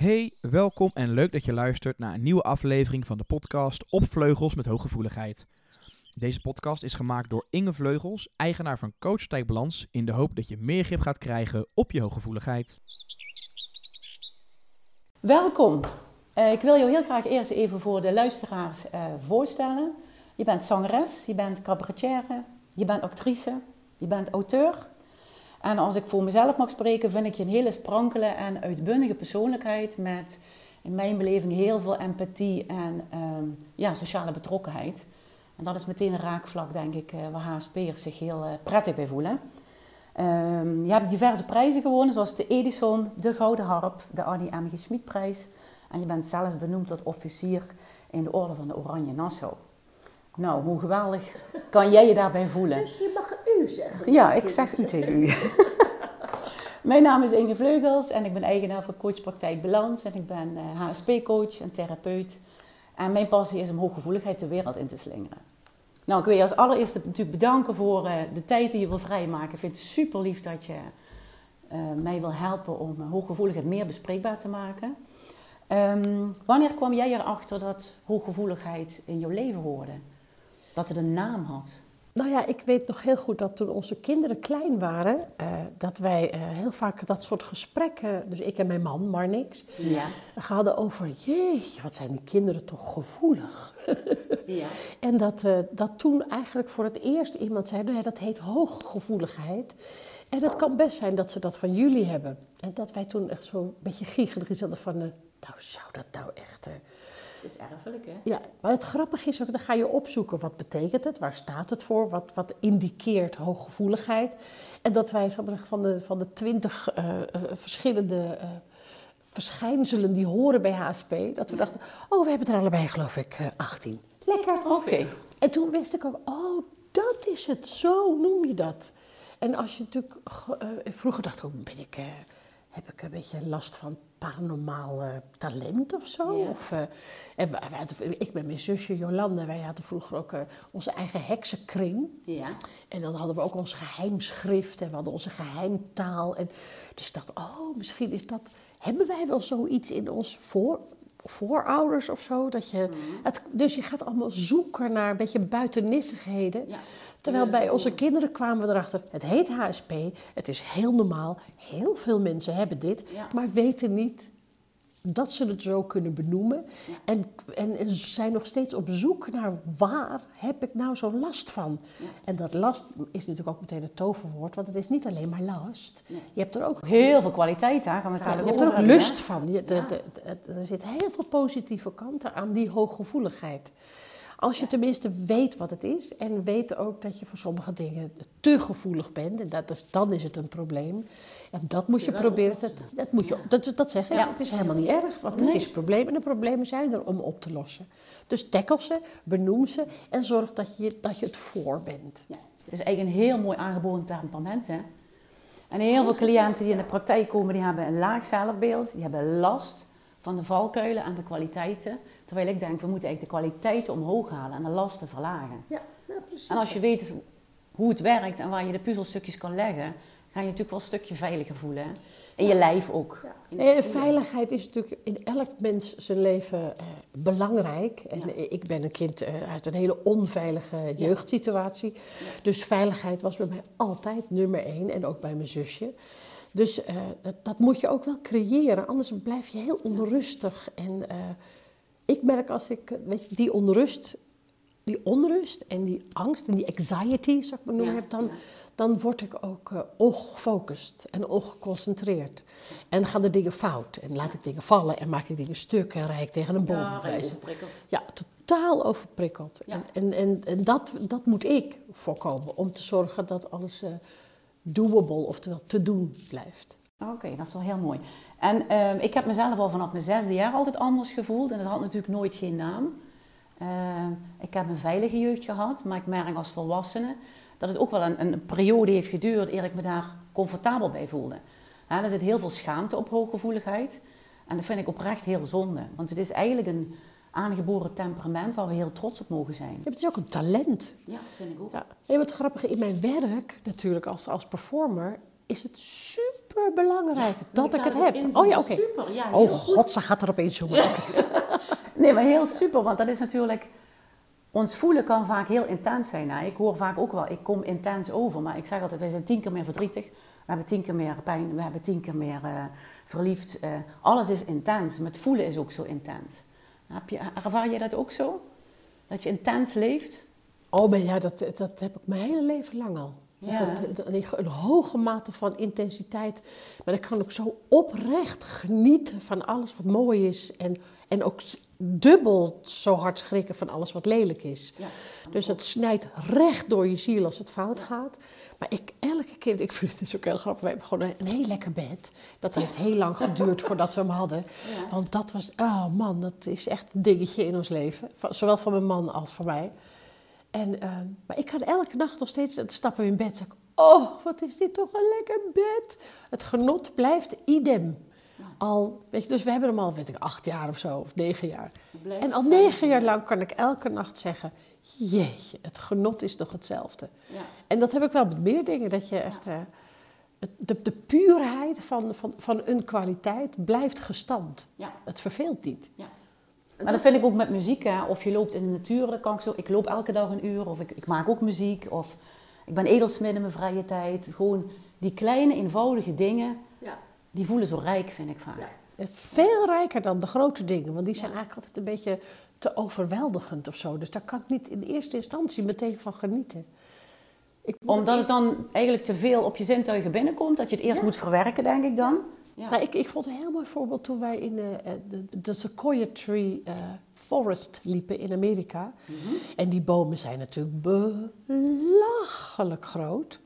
Hey, welkom en leuk dat je luistert naar een nieuwe aflevering van de podcast Op Vleugels met Hooggevoeligheid. Deze podcast is gemaakt door Inge Vleugels, eigenaar van Coach Balans, in de hoop dat je meer grip gaat krijgen op je hooggevoeligheid. Welkom. Uh, ik wil jou heel graag eerst even voor de luisteraars uh, voorstellen. Je bent zangeres, je bent cabaretière, je bent actrice, je bent auteur. En als ik voor mezelf mag spreken, vind ik je een hele sprankele en uitbundige persoonlijkheid met in mijn beleving heel veel empathie en um, ja, sociale betrokkenheid. En dat is meteen een raakvlak, denk ik, uh, waar HSP'ers zich heel uh, prettig bij voelen. Um, je hebt diverse prijzen gewonnen, zoals de Edison, de Gouden Harp, de Annie M. G. Schmidprijs. En je bent zelfs benoemd tot officier in de Orde van de Oranje Nassau. Nou, hoe geweldig kan jij je daarbij voelen? Dus je mag u zeggen. Ja, ik zeg u tegen u. Mijn naam is Inge Vleugels en ik ben eigenaar van Coachpraktijk Balans. En ik ben HSP-coach en therapeut. En mijn passie is om hooggevoeligheid de wereld in te slingeren. Nou, ik wil je als allereerste natuurlijk bedanken voor uh, de tijd die je wil vrijmaken. Ik vind het super lief dat je uh, mij wil helpen om hooggevoeligheid meer bespreekbaar te maken. Um, wanneer kwam jij erachter dat hooggevoeligheid in jouw leven hoorde? Dat het een naam had? Nou ja, ik weet nog heel goed dat toen onze kinderen klein waren, uh, dat wij uh, heel vaak dat soort gesprekken, dus ik en mijn man, maar niks, ja. hadden over, jeetje, wat zijn die kinderen toch gevoelig. ja. En dat, uh, dat toen eigenlijk voor het eerst iemand zei, nou ja, dat heet hooggevoeligheid. En het kan best zijn dat ze dat van jullie hebben. En dat wij toen echt zo'n beetje giechelig hadden van, nou zou dat nou echt... Het is erfelijk, hè? Ja, maar het grappige is ook, dan ga je opzoeken wat betekent het, waar staat het voor, wat, wat indikeert hooggevoeligheid. En dat wij van de, van de twintig uh, uh, verschillende uh, verschijnselen die horen bij HSP, dat we dachten, oh, we hebben er allebei geloof ik 18. Lekker. Oké. Okay. En toen wist ik ook, oh, dat is het, zo noem je dat. En als je natuurlijk, vroeger dacht ik, oh, ben ik heb ik een beetje last van paranormaal uh, talent of zo. Ja. Of, uh, en wij, wij hadden, ik met mijn zusje Jolande, wij hadden vroeger ook uh, onze eigen heksenkring. Ja. En dan hadden we ook ons geheimschrift en we hadden onze geheimtaal. En, dus ik dacht, oh, misschien is dat... Hebben wij wel zoiets in ons voor, voorouders of zo? Dat je, het, dus je gaat allemaal zoeken naar een beetje buitennissigheden. Ja. Terwijl bij onze kinderen kwamen we erachter, het heet HSP, het is heel normaal, heel veel mensen hebben dit, ja. maar weten niet dat ze het zo kunnen benoemen. Ja. En, en, en, zijn nog steeds op zoek naar waar heb ik nou zo last van. Ja. En dat last is natuurlijk ook meteen het toverwoord, want het is niet alleen maar last. Nee. Je hebt er ook heel veel kwaliteit aan. Gaan we het je hebt er ook lust van. Je, de, de, de, er zit heel veel positieve kanten aan die hooggevoeligheid. Als je tenminste weet wat het is en weet ook dat je voor sommige dingen te gevoelig bent, en dat is, dan is het een probleem. En dat moet je, proberen te. Dat, moet je, dat, dat zeggen, ja. het is helemaal niet erg, want het is een probleem en de problemen zijn er om op te lossen. Dus tackle ze, benoem ze en zorg dat je, dat je het voor bent. Ja. Het is eigenlijk een heel mooi aangeboden temperament. Hè? En heel veel cliënten die in de praktijk komen, die hebben een laag zelfbeeld, die hebben last van de valkuilen en de kwaliteiten. Terwijl ik denk, we moeten eigenlijk de kwaliteiten omhoog halen en de lasten verlagen. Ja, ja precies. En als je weet hoe het werkt en waar je de puzzelstukjes kan leggen, ga je natuurlijk wel een stukje veiliger voelen. Hè? In je lijf ook. Ja. En veiligheid is natuurlijk in elk mens zijn leven eh, belangrijk. En ja. ik ben een kind uh, uit een hele onveilige jeugdsituatie. Dus veiligheid was bij mij altijd nummer één. En ook bij mijn zusje. Dus uh, dat, dat, moet je ook wel creëren. Anders blijf je heel onrustig. En ik merk als ik weet je, die onrust, die onrust en die angst en die anxiety, zou ik maar noemen, ja, heb, dan, ja. dan word ik ook uh, ongefocust en ongeconcentreerd. En gaan de dingen fout. En laat ik dingen vallen en maak ik dingen stuk en rijd ik tegen een boom. Ja, overprikkeld. Ja, totaal overprikkeld. Ja. En, en, en dat, dat moet ik voorkomen om te zorgen dat alles uh, doable, oftewel te doen blijft. Oké, okay, dat is wel heel mooi. En uh, ik heb mezelf al vanaf mijn zesde jaar altijd anders gevoeld. En dat had natuurlijk nooit geen naam. Uh, ik heb een veilige jeugd gehad, maar ik merk als volwassene dat het ook wel een, een periode heeft geduurd eer ik me daar comfortabel bij voelde. Ja, er zit heel veel schaamte op hooggevoeligheid. En dat vind ik oprecht heel zonde. Want het is eigenlijk een aangeboren temperament waar we heel trots op mogen zijn. Ja, het is ook een talent. Ja, dat vind ik ook. Ja. En wat grappig, in mijn werk natuurlijk als, als performer is het super belangrijk dat ik het heb. Oh ja, oké. Ja, Oh goed. god, ze gaat erop inzoomen. Nee, maar heel super, want dat is natuurlijk... Ons voelen kan vaak heel intens zijn. Nou, ik hoor vaak ook wel, ik kom intens over. Maar ik zeg altijd, wij zijn tien keer meer verdrietig. We hebben tien keer meer pijn. We hebben tien keer meer eh, verliefd. Eh, alles is intens. Met voelen is ook zo intens. Heb je, ervaar je dat ook zo? Dat je intens leeft? Oh, maar ja, dat, dat heb ik mijn hele leven lang al. Ja. Dat, dat- een hoge mate van intensiteit. Maar ik kan ook zo oprecht genieten van alles wat mooi is. En, en ook dubbel zo hard schrikken van alles wat lelijk is. Ja. Dus het snijdt recht door je ziel als het fout gaat. Maar ik elke keer, ik vind het dus ook heel grappig. We hebben gewoon een, een heel lekker bed. Dat heeft heel lang geduurd voordat we hem hadden. Ja. Want dat was, oh man, dat is echt een dingetje in ons leven. Zowel van mijn man als van mij. En, eh, maar ik kan elke nacht nog steeds, stappen in bed. Zeg ik, oh, wat is dit toch een lekker bed. Het genot blijft idem. Al, weet je, dus we hebben hem al, weet ik, acht jaar of zo, of negen jaar. En al negen jaar lang kan ik elke nacht zeggen, jeetje, het genot is nog hetzelfde. Ja. En dat heb ik wel met meer dingen, dat je echt, eh, de, de puurheid van, van, van een kwaliteit blijft gestand. Ja. Het verveelt niet. Ja. Maar dat vind ik ook met muziek. Hè. Of je loopt in de natuur, dat kan ik zo. Ik loop elke dag een uur. Of ik, ik maak ook muziek. Of ik ben edelsmid in mijn vrije tijd. Gewoon die kleine, eenvoudige dingen, Ja. die voelen zo rijk, vind ik vaak. Veel rijker dan de grote dingen, want die zijn eigenlijk altijd een beetje te overweldigend of zo. Dus daar kan ik niet in eerste instantie meteen van genieten. Ik Omdat het dan eigenlijk te veel op je zintuigen binnenkomt. Dat je het eerst moet verwerken, denk ik dan. Ja. Nou, ik, ik vond een heel mooi voorbeeld toen wij in de, eh, de, de Sequoia Tree eh, Forest liepen in Amerika. En die bomen zijn natuurlijk belachelijk groot.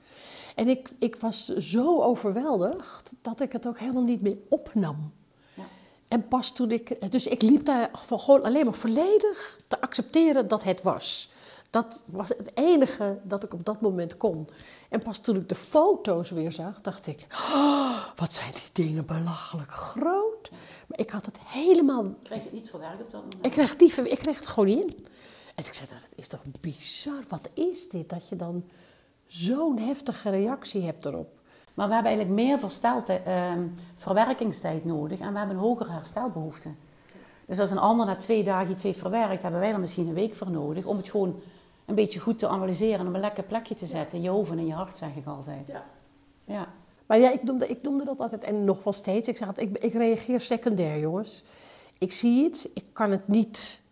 En ik, ik was zo overweldigd dat ik het ook helemaal niet meer opnam. Ja. En pas toen ik. Dus ik liep daar gewoon alleen maar volledig te accepteren dat het was. Dat was het enige dat ik op dat moment kon. En pas toen ik de foto's weer zag, dacht ik: "Oh, wat zijn die dingen belachelijk groot. Maar ik had het helemaal. Krijg je het niet verwerkt op dat moment? Ik kreeg, ik kreeg het gewoon niet in. En ik zei: nou, Dat is toch bizar? Wat is dit? Dat je dan zo'n heftige reactie hebt erop. Maar we hebben eigenlijk meer ehm, verwerkingstijd nodig. En we hebben een hogere herstelbehoefte. Dus als een ander na twee dagen iets heeft verwerkt, hebben wij er misschien een week voor nodig. Om het gewoon een beetje goed te analyseren en op een lekker plekje te zetten. In je hoofd en in je hart, zeg ik altijd. Ja. Ja. Maar ja, ik noemde, ik noemde dat altijd, en nog wel steeds, ik zeg het, ik, ik reageer secundair, jongens. Ik zie het, ik kan het niet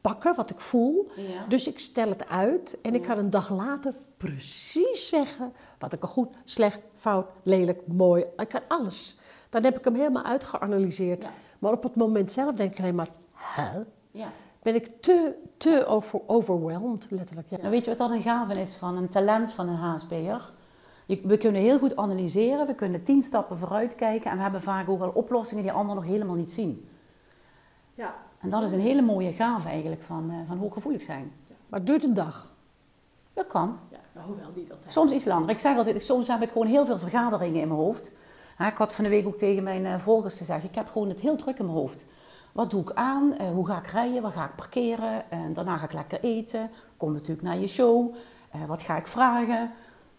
pakken wat ik voel, Ja. dus ik stel het uit en ik kan een dag later precies zeggen wat ik er goed, slecht, fout, lelijk, mooi, ik kan alles. Dan heb ik hem helemaal uitgeanalyseerd. Ja. Maar op het moment zelf denk ik alleen maar, hè? ja. Ben ik te, te over, overwhelmed, letterlijk. Ja. Nou, weet je wat dan een gave is van een talent van een HSP'er? Je- We kunnen heel goed analyseren, we kunnen tien stappen vooruit kijken en we hebben vaak ook al oplossingen die anderen nog helemaal niet zien. Ja. En dat is een hele mooie gave eigenlijk van, eh, van hooggevoelig zijn. Maar het duurt een dag. Dat kan. Ja, hoewel niet altijd. Soms iets langer. Ik zeg altijd, soms heb ik gewoon heel veel vergaderingen in mijn hoofd. Ik had van de week ook tegen mijn eh, volgers gezegd, ik heb gewoon het heel druk in mijn hoofd. Wat doe ik aan? Eh, hoe ga ik rijden? Waar ga ik parkeren? En daarna ga ik lekker eten. Kom natuurlijk naar je show. Eh, wat ga ik vragen?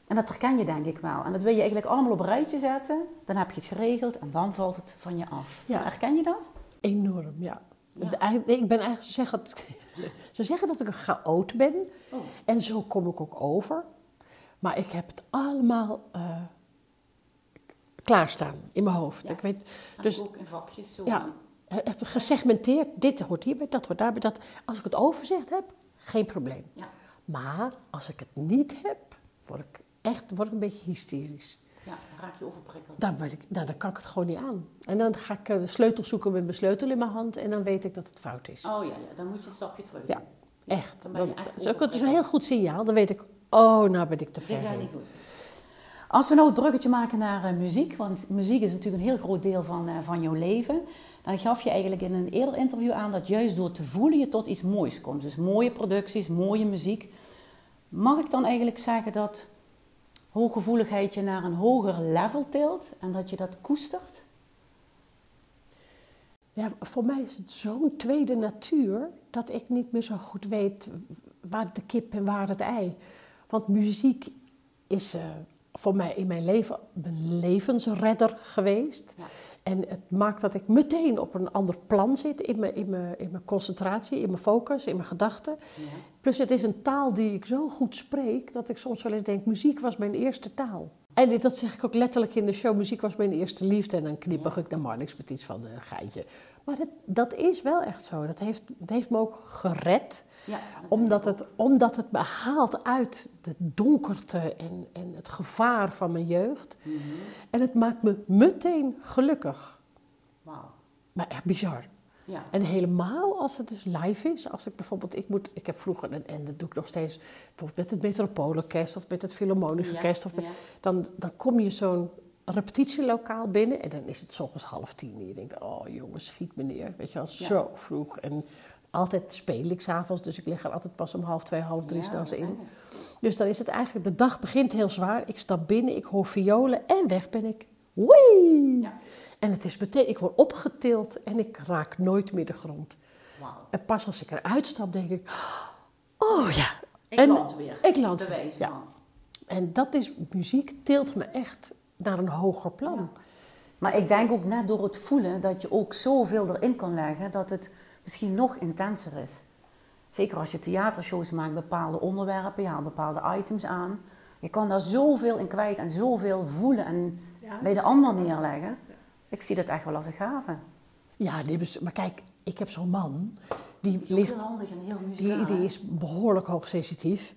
En dat herken je denk ik wel. En dat wil je eigenlijk allemaal op een rijtje zetten. Dan heb je het geregeld en dan valt het van je af. Ja. Herken je dat? Enorm, ja. Ik ben eigenlijk, ze zeggen, dat, ze zeggen dat ik een chaot ben. Oh. En zo kom ik ook over. Maar ik heb het allemaal eh, klaarstaan in mijn hoofd. Ja. Ik weet, Dus, dus ook in vakjes zo. ja, het gesegmenteerd. Dit hoort hierbij, dat hoort daarbij. Dat, als ik het overzicht heb, geen probleem. Ja. Maar als ik het niet heb, word ik echt word ik een beetje hysterisch. ja, dan raak je overprikkeld. Dan, ben ik, nou, dan kan ik het gewoon niet aan. En dan ga ik eh, de sleutel zoeken met mijn sleutel in mijn hand. En dan weet ik dat het fout is. Oh ja, ja, dan moet je een stapje terug Ja. Echt. dan ben je Dat, is ook, is een heel goed signaal. Dan weet ik, oh, nou ben ik te ver. heen. niet goed. Als we nou het bruggetje maken naar eh, muziek, want muziek is natuurlijk een heel groot deel van, eh, van jouw leven. Dan gaf je eigenlijk in een eerder interview aan dat juist door te voelen je tot iets moois komt. Dus mooie producties, mooie muziek. Mag ik dan eigenlijk zeggen dat hooggevoeligheid je naar een hoger level tilt en dat je dat koestert? Ja, voor mij is het zo'n tweede natuur dat ik niet meer zo goed weet waar de kip en waar het ei. Want muziek is, eh, voor mij in mijn leven een levensredder geweest. Ja. En het maakt dat ik meteen op een ander plan zit in mijn, in mijn, in mijn concentratie, in mijn focus, in mijn gedachten. Ja. Plus het is een taal die ik zo goed spreek dat ik soms wel eens denk, muziek was mijn eerste taal. En dit- dat zeg ik ook letterlijk in de show, muziek was mijn eerste liefde. En dan knippig ik dan maar niks met iets van een geitje. Maar dat, dat is wel echt zo. Dat heeft, dat heeft me ook gered. Ja. Omdat het, omdat het me haalt uit de donkerte en, en het gevaar van mijn jeugd. Mhm. En het maakt me meteen gelukkig. Wauw. Maar echt bizar. Ja. En helemaal als het dus live is. Als ik bijvoorbeeld, ik, moet, ik heb vroeger, en, en dat doe ik nog steeds, bijvoorbeeld met het Metropoolorkest of met het Philharmonisch Ja, Orkest. Of, dan, dan kom je zo'n repetitielokaal binnen en dan is het 's ochtends half tien. En je denkt, oh jongens, schiet me neer. Weet je wel, Ja. zo vroeg. En altijd speel ik s'avonds, dus ik lig er altijd pas om half twee, half drie Ja, in. Dus dan is het eigenlijk, de dag begint heel zwaar. Ik stap binnen, ik hoor violen en weg ben ik. Wee! Ja. En het is meteen, ik word opgetild en ik raak nooit meer de grond. En pas als ik eruit stap, denk ik, oh ja. Ik en, land weer. Ik land weer, ja. En dat is, muziek tilt me echt naar een hoger plan. Maar ik denk ook net door het voelen dat je ook zoveel erin kan leggen dat het misschien nog intenser is. Zeker als je theatershows maakt, bepaalde onderwerpen, je haalt bepaalde items aan. Je kan daar zoveel in kwijt en zoveel voelen en Ja, bij de ander neerleggen. Ik zie dat echt wel als een gave. Ja, nee, dus- maar kijk, ik heb zo'n man, die ligt handig en heel Die, die is behoorlijk hoogsensitief.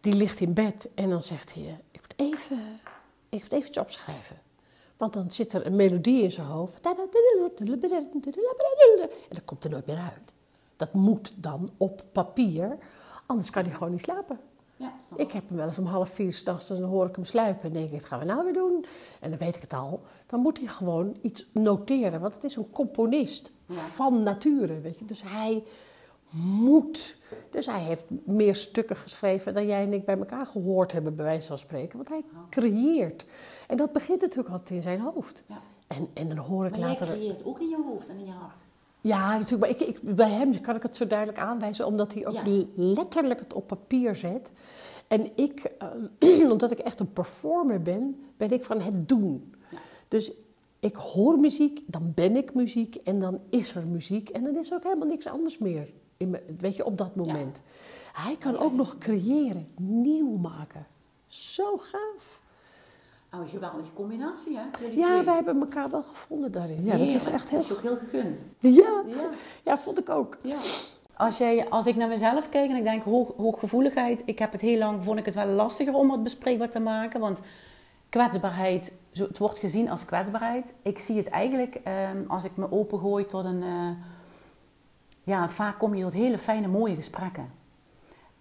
Die ligt in bed en dan zegt hij: Ik moet even, ik moet even iets opschrijven. Want dan zit er een melodie in zijn hoofd. En dat komt er nooit meer uit. Dat moet dan op papier, anders kan hij gewoon niet slapen. Ja, Ik heb hem wel eens om half vier s'nachts, dan hoor ik hem sluipen en denk ik, wat gaan we nou weer doen? En dan weet ik het al. Dan moet hij gewoon iets noteren, want het is een componist Ja. van nature, weet je. Dus hij moet. Dus hij heeft meer stukken geschreven dan jij en ik bij elkaar gehoord hebben, bij wijze van spreken. Want hij creëert. En dat begint natuurlijk altijd in zijn hoofd. Ja. En, en dan hoor ik Maar later... creëert ook in je hoofd en in je hart. Ja, natuurlijk. Maar ik, ik, bij hem kan ik het zo duidelijk aanwijzen, omdat hij ook Ja. letterlijk het op papier zet. En ik, eh, omdat ik echt een performer ben, ben ik van het doen. Ja. Dus ik hoor muziek, dan ben ik muziek en dan is er muziek. En dan is er ook helemaal niks anders meer, in me, weet je, op dat moment. Hij kan ook nog creëren, nieuw maken. Zo gaaf. Oh, een geweldige combinatie, hè? Ja, twee. wij hebben elkaar wel gevonden daarin. Ja, dat is echt heel... Dat is ook heel gegund. Ja, Ja. ja, vond ik ook. Ja. Als, jij, als ik naar mezelf kijk en ik denk hoog, hooggevoeligheid, ik heb het heel lang, vond ik het wel lastiger om het bespreekbaar te maken. Want kwetsbaarheid, zo, het wordt gezien als kwetsbaarheid. Ik zie het eigenlijk ehm, als ik me opengooi tot een. eh, ja, vaak kom je tot hele fijne, mooie gesprekken.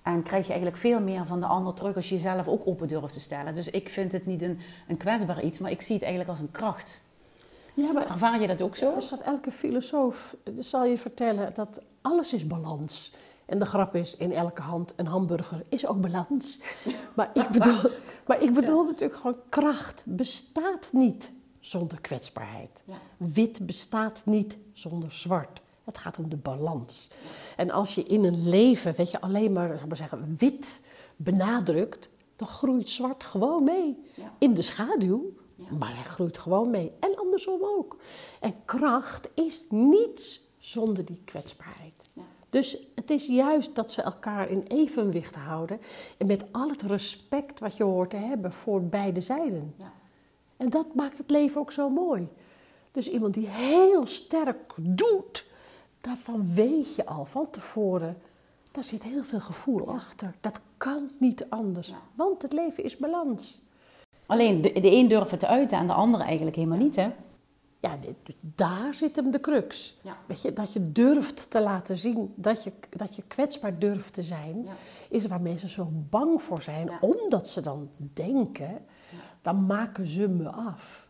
En krijg je eigenlijk veel meer van de ander terug als je jezelf ook open durft te stellen. Dus ik vind het niet een, een kwetsbaar iets, maar ik zie het eigenlijk als een kracht. Ja, maar Ervaar je dat ook zo? Dus gaat elke filosoof zal je vertellen dat alles is balans. En de grap is, in elke hand een hamburger is ook balans. Maar ik bedoel, maar ik bedoel natuurlijk gewoon, kracht bestaat niet zonder kwetsbaarheid. Ja. Wit bestaat niet zonder zwart. Het gaat om de balans. En als je in een leven, weet je, alleen maar, zal maar zeggen, wit benadrukt, dan groeit zwart gewoon mee. Ja. In de schaduw, Ja. maar hij groeit gewoon mee. En andersom ook. En kracht is niets zonder die kwetsbaarheid. Ja. Dus het is juist dat ze elkaar in evenwicht houden. En met al het respect wat je hoort te hebben voor beide zijden. Ja. En dat maakt het leven ook zo mooi. Dus iemand die heel sterk doet, daarvan weet je al van tevoren, daar zit heel veel gevoel achter. Dat kan niet anders, Ja. want het leven is balans. Alleen de, de een durft het te uiten en de andere eigenlijk helemaal niet, hè? Ja, daar zit hem de crux. Ja. Weet je, dat je durft te laten zien, dat je, dat je kwetsbaar durft te zijn, Ja. is waar mensen zo bang voor zijn, Ja. omdat ze dan denken, dan maken ze me af.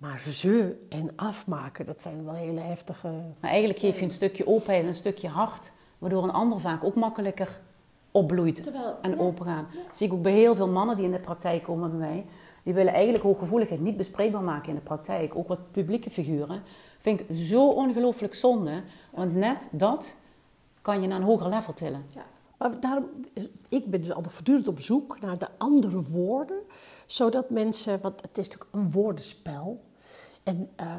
Ja. Maar ze en afmaken, dat zijn wel hele heftige. Maar eigenlijk geef je een stukje openheid en een stukje hart, waardoor een ander vaak ook makkelijker opbloeit Terwijl- en ja, opengaan. Zie ik ook bij heel veel mannen die in de praktijk komen bij mij. Die willen eigenlijk hooggevoeligheid niet bespreekbaar maken in de praktijk. Ook wat publieke figuren. Vind ik zo ongelooflijk zonde. Want net dat kan je naar een hoger level tillen. Maar daarom, ik ben dus altijd voortdurend op zoek naar de andere woorden, Zodat mensen, want het is natuurlijk een woordenspel. En eh,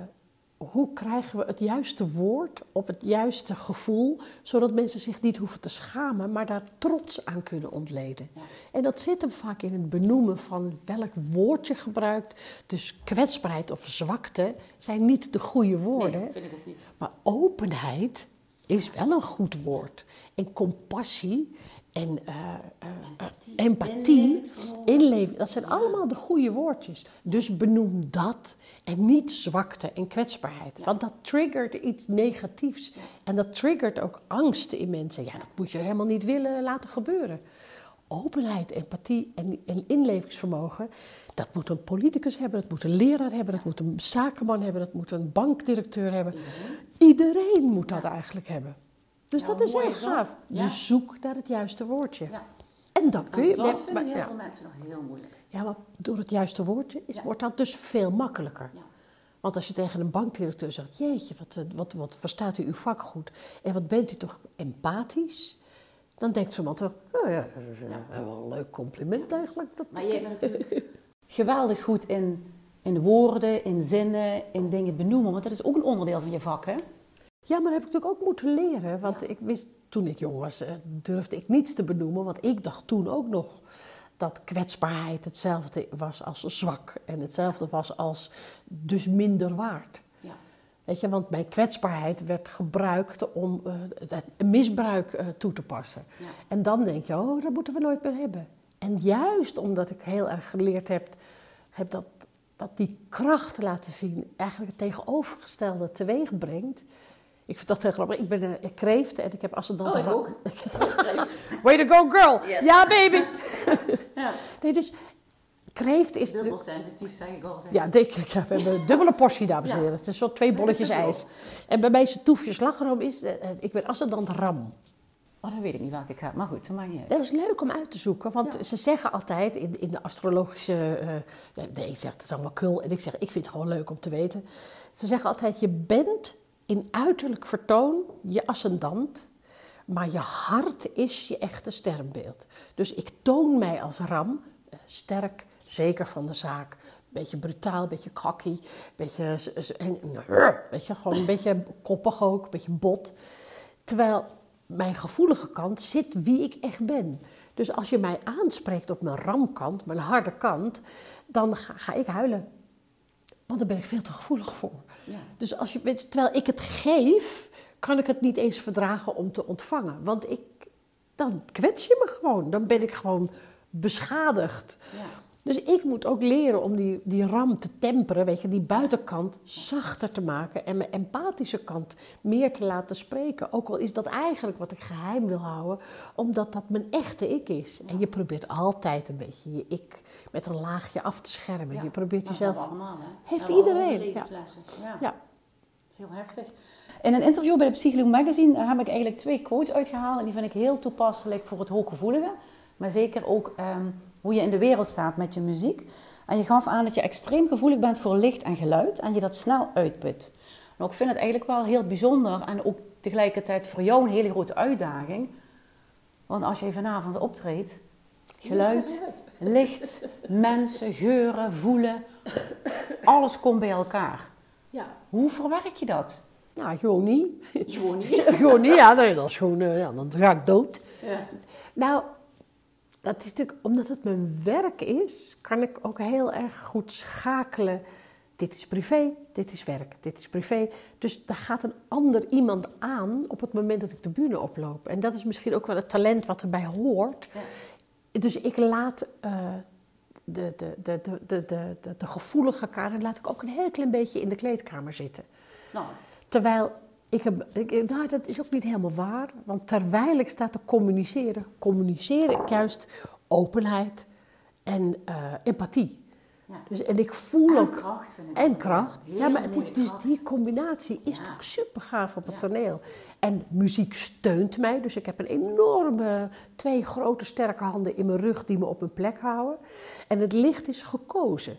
hoe krijgen we het juiste woord op het juiste gevoel, zodat mensen zich niet hoeven te schamen, maar daar trots aan kunnen ontleden. En dat zit hem vaak in het benoemen van welk woord je gebruikt. Dus kwetsbaarheid of zwakte zijn niet de goede woorden. Nee, vind ik ook niet. Maar openheid is wel een goed woord. En compassie en eh, empathie, inleving, dat zijn allemaal de goede woordjes. Dus benoem dat en niet zwakte en kwetsbaarheid. Want dat triggert iets negatiefs. En dat triggert ook angst in mensen. Ja, dat moet je helemaal niet willen laten gebeuren. Openheid, empathie en, en inlevingsvermogen, dat moet een politicus hebben, dat moet een leraar hebben, dat moet een zakenman hebben, dat moet een bankdirecteur hebben. Iedereen moet dat eigenlijk hebben. Dus Ja, dat is heel gaaf. Ja. Dus zoek naar het juiste woordje. Ja. En dan kun je... dat nee, vinden maar- heel veel mensen nog heel moeilijk. Ja, maar door het juiste woordje is, wordt dat dus veel makkelijker. Ja. Want als je tegen een bankdirecteur zegt: Jeetje, wat, eh, wat, wat verstaat u uw vak goed? En wat bent u toch empathisch? Dan denkt zo'n man toch: Oh ja, dat is eh, wel een leuk compliment eigenlijk. Dat Maar jij bent natuurlijk geweldig goed in, in woorden, in zinnen, in dingen benoemen. Want dat is ook een onderdeel van je vak, hè? Ja, maar dat heb ik natuurlijk ook moeten leren. Want ik wist, toen ik jong was, eh, durfde ik niets te benoemen. Want ik dacht toen ook nog dat kwetsbaarheid hetzelfde was als zwak. En hetzelfde was als dus minder waard. Ja. Weet je, want mijn kwetsbaarheid werd gebruikt om eh, het, misbruik eh, toe te passen. Ja. En dan denk je, oh, dat moeten we nooit meer hebben. En juist omdat ik heel erg geleerd heb, heb dat, dat die kracht laten zien eigenlijk het tegenovergestelde teweeg brengt. Ik vind dat heel grappig. Ik ben een kreeft en ik heb ascendant. Oh, ik ook. Way to go, girl! Yes. Ja, baby! Ja. Nee, dus kreeft is... Dubbel sensitief, zeg ik altijd. Ja, denk ik. Ja, we hebben een dubbele portie, dames en Ja. heren. Het is zo twee bolletjes ijs. En bij mij is het toefje slagroom is... eh, eh, ik ben ascendant ram. Oh, dan weet ik niet welke ik heb. Maar goed, dat maakt niet uit. Dat is leuk om uit te zoeken, want Ja. ze zeggen altijd in, in de astrologische. eh, nee, ik zeg het is allemaal kul. En ik zeg, ik vind het gewoon leuk om te weten. Ze zeggen altijd: je bent in uiterlijk vertoon je ascendant, maar je hart is je echte sterrenbeeld. Dus ik toon mij als ram, eh, sterk, zeker van de zaak. Beetje brutaal, beetje cocky, beetje, en, weet je, gewoon een beetje koppig ook, een beetje bot. Terwijl mijn gevoelige kant zit wie ik echt ben. Dus als je mij aanspreekt op mijn ramkant, mijn harde kant, dan ga, ga ik huilen. Want daar ben ik veel te gevoelig voor. Ja. Dus als je, terwijl ik het geef, kan ik het niet eens verdragen om te ontvangen. Want ik, dan kwets je me gewoon. Dan ben ik gewoon beschadigd. Ja. Dus ik moet ook leren om die, die ram te temperen, weet je, die buitenkant zachter te maken en mijn empathische kant meer te laten spreken. Ook al is dat eigenlijk wat ik geheim wil houden, omdat dat mijn echte ik is. En je probeert altijd een beetje je ik met een laagje af te schermen. Ja. Je probeert jezelf. dat allemaal, hè? Heeft iedereen, ja. Ja. Ja, Dat is heel heftig. In een interview bij de Psycholoog Magazine daar heb ik eigenlijk twee quotes uitgehaald. En die vind ik heel toepasselijk voor het hooggevoelige. Maar zeker ook ehm, hoe je in de wereld staat met je muziek. En je gaf aan dat je extreem gevoelig bent voor licht en geluid. En je dat snel uitput. Nou, ik vind het eigenlijk wel heel bijzonder. En ook tegelijkertijd voor jou een hele grote uitdaging. Want als je vanavond optreedt. Geluid, licht, mensen, geuren, voelen. Alles komt bij elkaar. ja. Hoe verwerk je dat? Nou, gewoon niet. Gewoon niet. gewoon niet, ja, nee, dat is gewoon, eh, ja, dan ga ik dood. Ja. Nou, dat is natuurlijk omdat het mijn werk is, kan ik ook heel erg goed schakelen. Dit is privé, dit is werk, dit is privé. Dus daar gaat een ander iemand aan op het moment dat ik de bühne oploop. En dat is misschien ook wel het talent wat erbij hoort. Dus ik laat eh, de, de, de, de, de, de, de gevoelige Karen laat ik ook een heel klein beetje in de kleedkamer zitten. Snap. Terwijl ik heb, ik, nou, dat is ook niet helemaal waar. Want terwijl ik sta te communiceren, communiceer ik juist openheid en eh, empathie. Ja. Dus, en ik voel En ook. kracht vind ik En kracht. Heel Ja, maar het is, mooie dus die combinatie is Ja. toch super gaaf op het Ja. toneel. En muziek steunt mij. Dus ik heb een enorme, twee grote sterke handen in mijn rug die me op mijn plek houden. En het licht is gekozen.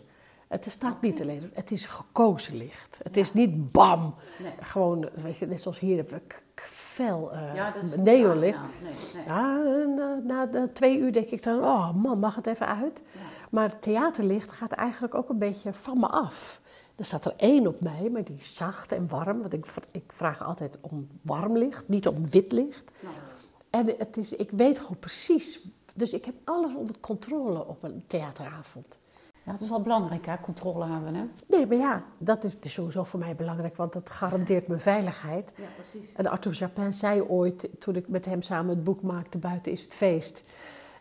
Het staat niet alleen, het is gekozen licht. Het is niet bam. Nee. Gewoon, weet je, net zoals hier heb ik fel Ja, is neonlicht. Ja, nee, nee. Ja, na, na, na twee uur denk ik dan, oh man, mag het even uit? Maar theaterlicht gaat eigenlijk ook een beetje van me af. Er staat er één op mij, maar die is zacht en warm. Want ik, ik vraag altijd om warm licht, niet om wit licht. En het is, ik weet gewoon precies. Dus ik heb alles onder controle op een theateravond. Ja, het is wel belangrijk, hè, controle hebben, hè? Nee, maar ja, dat is dus sowieso voor mij belangrijk, want dat garandeert mijn veiligheid. Ja, precies. En Arthur Japin zei ooit, toen ik met hem samen het boek maakte, Buiten is het feest.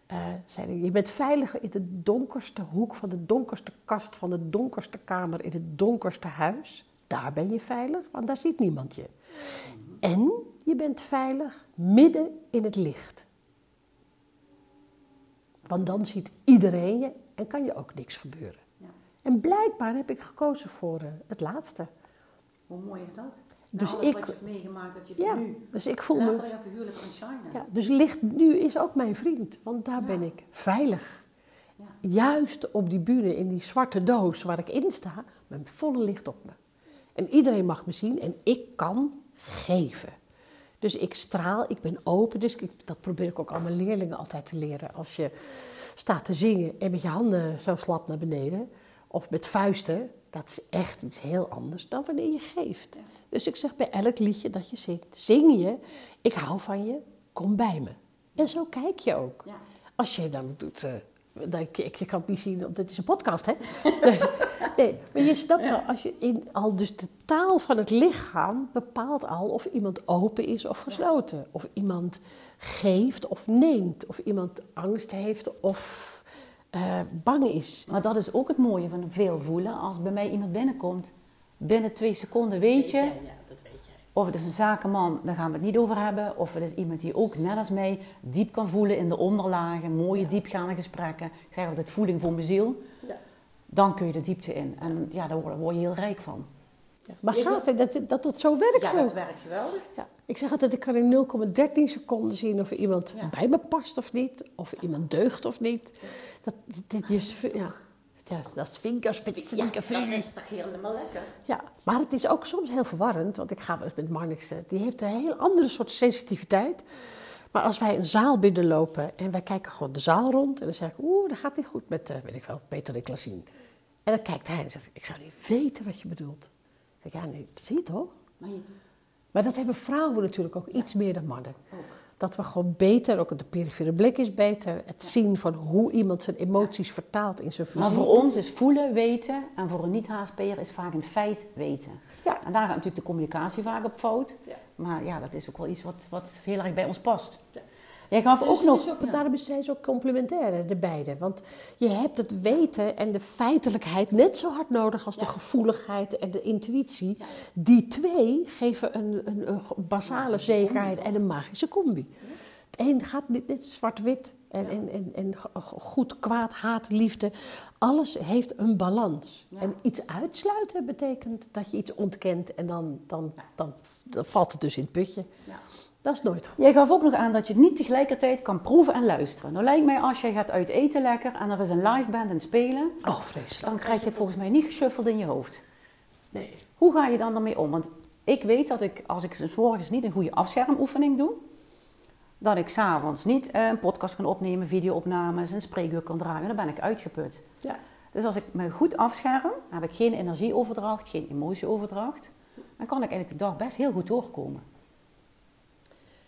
eh, zei hij, je bent veilig in de donkerste hoek van de donkerste kast van de donkerste kamer in het donkerste huis. Daar ben je veilig, want daar ziet niemand je. En je bent veilig midden in het licht. Want dan ziet iedereen je en kan je ook niks gebeuren. Ja. En blijkbaar heb ik gekozen voor eh, het laatste. Hoe mooi is dat? Dus alles ik- wat je hebt meegemaakt, dat je Ja, nu dus ik voel me figuurlijk kan shinen. Ja, dus licht nu is ook mijn vriend, want daar Ja. ben ik veilig. Ja. Juist op die bühne, in die zwarte doos waar ik in sta, met volle licht op me. En iedereen mag me zien en ik kan geven. Dus ik straal, ik ben open. Dus ik, dat probeer ik ook aan mijn leerlingen altijd te leren. Als je staat te zingen en met je handen zo slap naar beneden, of met vuisten, dat is echt iets heel anders dan wanneer je geeft. Ja. Dus ik zeg bij elk liedje dat je zingt, zing je, ik hou van je, kom bij me. En zo kijk je ook. Ja. Als je dan doet, eh, dan, ik, ik kan het niet zien, want dit is een podcast, hè? Nee, maar je snapt wel, als je in, al dus de taal van het lichaam bepaalt al of iemand open is of gesloten. Of iemand geeft of neemt. Of iemand angst heeft of eh, bang is. Maar dat is ook het mooie van veel voelen. Als bij mij iemand binnenkomt, binnen twee seconden weet je... Ja, dat weet jij. Of het is een zakenman, daar gaan we het niet over hebben. Of het is iemand die ook, net als mij, diep kan voelen in de onderlagen. Mooie, diepgaande gesprekken. Ik zeg altijd voeling voor mijn ziel. Ja. Dan kun je de diepte in. En ja, daar word je heel rijk van. Ja, Maar gaaf dat, dat dat zo werkt ook. werkt geweldig. Ja, ik zeg altijd, ik kan in 0,13 seconden zien of iemand Ja. bij me past of niet. Of iemand deugt of niet. Dat, dit, je, ja, ja, dat is met die vinkervingers. toch helemaal lekker. Ja, maar het is ook soms heel verwarrend. Want ik ga wel eens met Marnix, eh, die heeft een heel andere soort sensitiviteit. Maar als wij een zaal binnenlopen en wij kijken gewoon de zaal rond. En dan zeg ik, oeh, dat gaat niet goed met, eh, weet ik wel, Peter en Klasien. En dan kijkt hij en zegt, ik zou niet weten wat je bedoelt. Ik zeg, ja, nee, zie je toch? Maar je, Maar dat hebben vrouwen natuurlijk ook iets meer dan mannen. ook. Dat we gewoon beter, ook de perifere blik is beter. Het zien van hoe iemand zijn emoties vertaalt in zijn Maar fysiek. voor ons is voelen weten en voor een niet-HSP'er is vaak een feit weten. Ja. En daar gaat natuurlijk de communicatie vaak op fout. Maar ja, dat is ook wel iets wat, wat heel erg bij ons past. Ja. Jij gaf Dus ook nog... ook, ja. Daarom zijn ze ook complementair, de beide. Want je hebt het weten en de feitelijkheid net zo hard nodig als de gevoeligheid en de intuïtie. Die twee geven een, een, een basale zekerheid en een magische combi. Het een gaat net zwart-wit en, en, en, en goed, kwaad, haat, liefde. Alles heeft een balans. Ja. En iets uitsluiten betekent dat je iets ontkent en dan, dan, dan, dan valt het dus in het putje. Ja. Dat is nooit goed. Jij gaf ook nog aan dat je niet tegelijkertijd kan proeven en luisteren. Nou lijkt mij als je gaat uit eten lekker en er is een live band het spelen, Oh, vreselijk. dan krijg je het volgens mij niet geshuffeld in je hoofd. Nee. Hoe ga je dan ermee om? Want ik weet dat ik, als ik 's morgens niet een goede afschermoefening doe, dat ik s'avonds niet eh, een podcast kan opnemen, videoopnames, een spreekuur kan draaien. Dan ben ik uitgeput. Ja. Dus als ik me goed afscherm, heb ik geen energieoverdracht, geen emotieoverdracht. Dan kan ik eigenlijk de dag best heel goed doorkomen.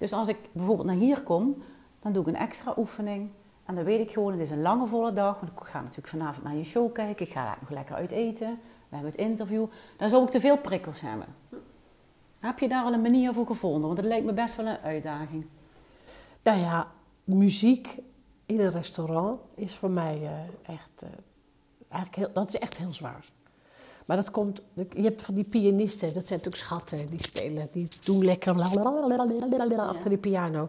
Dus als ik bijvoorbeeld naar hier kom, dan doe ik een extra oefening. En dan weet ik gewoon, het is een lange volle dag. Want ik ga natuurlijk vanavond naar je show kijken. Ik ga nog lekker uit eten. We hebben het interview. Dan zou ik te veel prikkels hebben. Heb je daar al een manier voor gevonden? Want het lijkt me best wel een uitdaging. Nou ja, muziek in een restaurant is voor mij eh, echt, eh, eigenlijk heel, dat is echt heel zwaar. Maar dat komt, je hebt van die pianisten, dat zijn natuurlijk schatten, die spelen, die doen lekker achter die piano.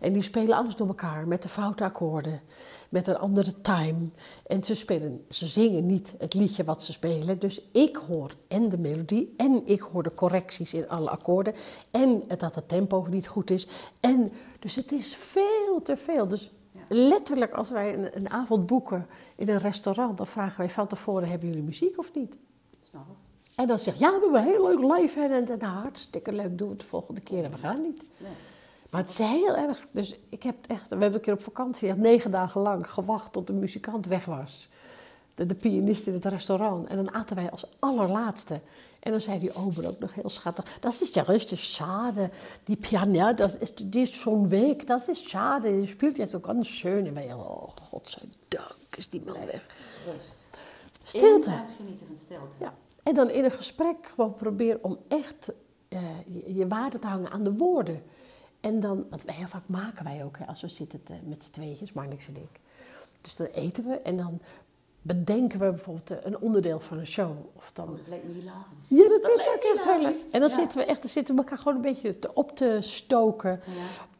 En die spelen alles door elkaar met de foute akkoorden, met een andere time. En ze spelen, ze zingen niet het liedje wat ze spelen. Dus ik hoor en de melodie en ik hoor de correcties in alle akkoorden. En dat het tempo niet goed is. En, dus het is veel te veel. Dus letterlijk als wij een, een avond boeken in een restaurant, dan vragen wij van tevoren, hebben jullie muziek of niet? En dan zeg je, ja, we hebben een heel leuk leven. En, en nou, hartstikke leuk, doen we het de volgende keer. En we gaan niet. Maar het is heel erg. Dus ik heb echt, we hebben een keer op vakantie, echt negen dagen lang gewacht tot de muzikant weg was. De, de pianist in het restaurant. En dan aten wij als allerlaatste. En dan zei die ober ook nog heel schattig: Dat is ja rustig schade. Die piano, dat is, die is zo'n week, dat is schade. Die speelt jetzt ook ganz schön. En wij, oh, godzijdank is die man weg. Rust. Stilte. Genieten van stilte. Ja. En dan in een gesprek gewoon proberen om echt eh, je, je waarde te hangen aan de woorden. En dan, want heel vaak maken wij ook, hè, als we zitten te- met z'n tweetjes, Marnix en ik. Dus dan eten we en dan bedenken we bijvoorbeeld eh, een onderdeel van een show. Of dan, Oh, dat lijkt me hilarisch. ja, dat, Dat is ook heel. En dan Ja. zitten we echt, dan zitten we elkaar gewoon een beetje te- op te stoken. Ja.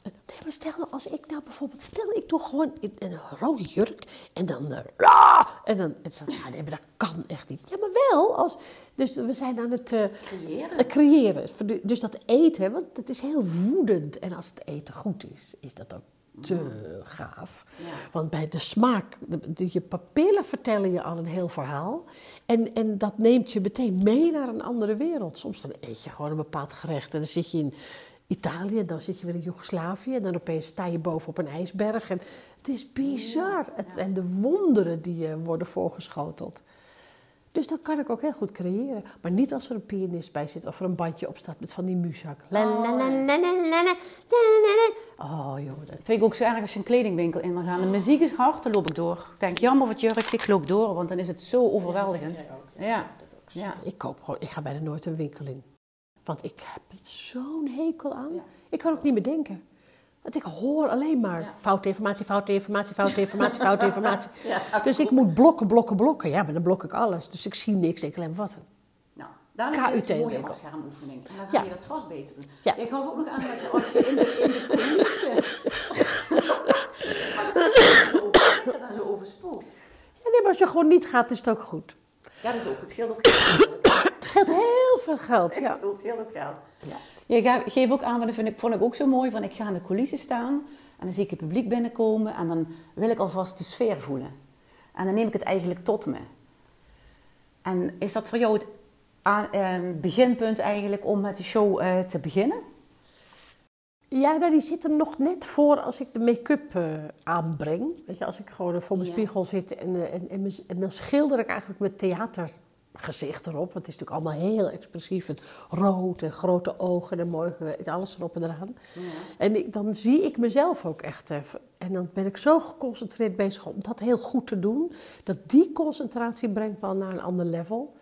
Nee, maar stel als ik nou bijvoorbeeld, stel ik doe gewoon in, een rode jurk en dan, "Ah!" en dan, en zo, ja, nee, maar dat kan echt niet. Ja, maar wel, als, dus we zijn aan het eh, Creëren. eh, creëren. Dus dat eten, want het is heel voedend. En als het eten goed is, is dat ook te gaaf. Ja. Want bij de smaak, de, de- je papillen vertellen je al een heel verhaal. En, en dat neemt je meteen mee naar een andere wereld. Soms dan eet je gewoon een bepaald gerecht en dan zit je in Italië, dan zit je weer in Joegoslavië. En dan opeens sta je boven op een ijsberg. En het is bizar. Het, en de wonderen die je worden voorgeschoteld. Dus dat kan ik ook heel goed creëren. Maar niet als er een pianist bij zit of er een bandje op staat met van die muzak. Oh, jongen. Dat vind ik ook zo erg als je een kledingwinkel in wil gaan. De muziek is hard, dan loop ik door. Ik denk, jammer wat jurkje, ik loop door, want dan is het zo overweldigend. Ja. ja. Ik koop gewoon, ik ga bijna nooit een winkel in. Want ik heb zo'n hekel aan. Ja. Ik kan ook niet meer denken. Want ik hoor alleen maar Ja. foute informatie, foute informatie, foute informatie, foute informatie. Ja, Dus ik moet blokken, blokken, blokken. Ja, maar dan blok ik alles. Dus ik zie niks. Ik alleen wat. Nou, daarna heb je een mooie schermoefening. En dan ga je dat vast beter doen. Ja. Ik gaf ook nog aan dat je als je in de, in de coulissen... dat daar zo overspoelt. Ja, nee, maar als je gewoon niet gaat, is het ook goed. Ja, dat is ook goed. Het geld. Het scheelt heel veel geld. Ik Ja. bedoel, het scheelt ook geld. Ja. Je ga- geeft ook aan, want dat vind ik, vond ik ook zo mooi, van ik ga in de coulissen staan en dan zie ik het publiek binnenkomen en dan wil ik alvast de sfeer voelen. En dan neem ik het eigenlijk tot me. En is dat voor jou het aan- eh, beginpunt eigenlijk om met de show eh, te beginnen? Ja, die zit er nog net voor als ik de make-up eh, aanbreng. Weet je, als ik gewoon voor mijn Ja. spiegel zit en, eh, en, en, en dan schilder ik eigenlijk mijn theatergezicht erop. Want het is natuurlijk allemaal heel expressief. En rood en grote ogen en mooi, alles erop en eraan. En ik, dan zie ik mezelf ook echt even. En dan ben ik zo geconcentreerd bezig om dat heel goed te doen. Dat die concentratie brengt me al naar een ander level.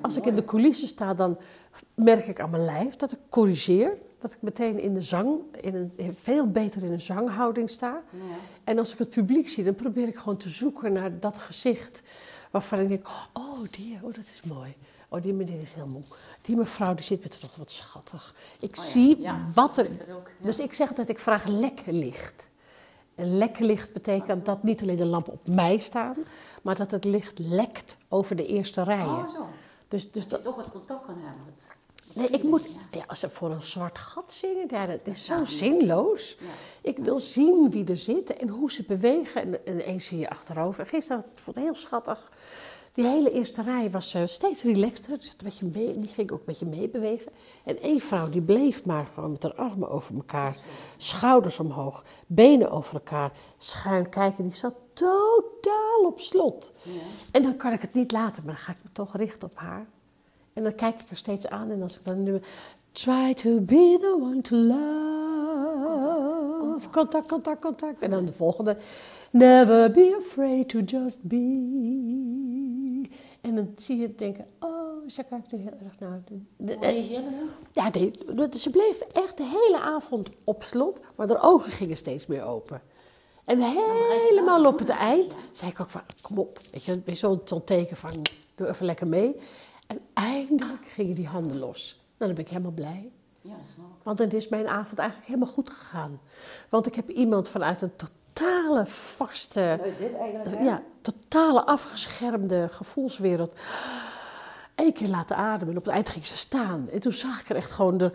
Als ik in de coulissen sta, dan merk ik aan mijn lijf dat ik corrigeer. Dat ik meteen in de zang, in een, veel beter in een zanghouding sta. En als ik het publiek zie, dan probeer ik gewoon te zoeken naar dat gezicht. Waarvan ik denk, oh die, oh dat is mooi. Oh die meneer is heel moe. Die mevrouw die zit met wat, wat schattig. Ik ja. zie Ja, wat er... dat ook, ja. Dus ik zeg dat ik vraag lekker licht. En lekker licht betekent dat niet alleen de lampen op mij staan, maar dat het licht lekt over de eerste rijen. Oh, zo. Dus, dus Dat dat, je toch wat contact kan hebben. Nee, ik moet, ja. ja, als ze voor een zwart gat zingen, ja, dat is zo zinloos. Ja. Ik wil zien wie er zit en hoe ze bewegen. En, en eens zie je achterover. Gisteren vond ik heel schattig. Die hele eerste rij was eh, steeds relaxter. Dus een mee, die ging ook een beetje meebewegen. En één vrouw die bleef maar gewoon met haar armen over elkaar. Schouders omhoog. Benen over elkaar. Schuin kijken. Die zat totaal op slot. En dan kan ik het niet laten. Maar dan ga ik me toch richten op haar. En dan kijk ik er steeds aan. En als ik dan nu... Try to be the one to love. Contact, contact, contact. En dan de volgende. Never be afraid to just be. En dan zie je het denken, oh, ze kijkt er heel erg naar. De- de- reageerde ze? ja, dat- ze bleef echt de hele avond op slot, maar haar ogen gingen steeds meer open. En helemaal op het eind zei ik ook van, kom op, weet je, zo'n teken van, doe even lekker mee. En eindelijk gingen die handen los. Nou, dan ben ik helemaal blij. Ja, dat snap ik. Want dan is mijn avond eigenlijk helemaal goed gegaan. Want ik heb iemand vanuit een totale vaste, dit eigenlijk, ja, totale afgeschermde gevoelswereld één keer laten ademen. En op het eind ging ze staan. En toen zag ik er echt gewoon de,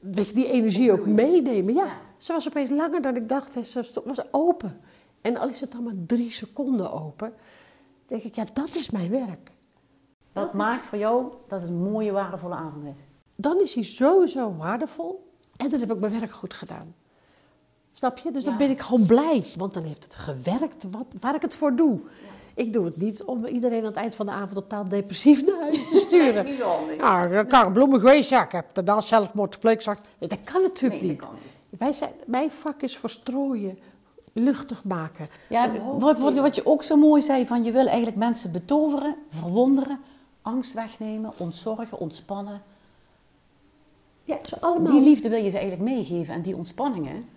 weet je, die energie ook meenemen. Ja, ze was opeens langer dan ik dacht. En ze was open. En al is het dan maar drie seconden open, denk ik, ja, dat is mijn werk. Dat, Dat is- maakt voor jou dat het een mooie, waardevolle avond is. Dan is hij sowieso waardevol en dan heb ik mijn werk goed gedaan. Snap je? Dus dan ben ik gewoon blij, want dan heeft het gewerkt wat, waar ik het voor doe. Ik doe het niet om iedereen aan het eind van de avond totaal depressief naar huis te sturen. Niet zo handig. Nou, dan kan ik bloemen geweest, ja, ik heb daarna zelfmoord gepleegd. Dat kan natuurlijk Nee, dat niet. kan niet. Wij zijn, mijn vak is verstrooien, luchtig maken. Ja, wat, wat, wat je ook zo mooi zei, van je wil eigenlijk mensen betoveren, verwonderen, angst wegnemen, ontzorgen, ontspannen. Ja, allemaal. Die liefde wil je ze eigenlijk meegeven en die ontspanningen.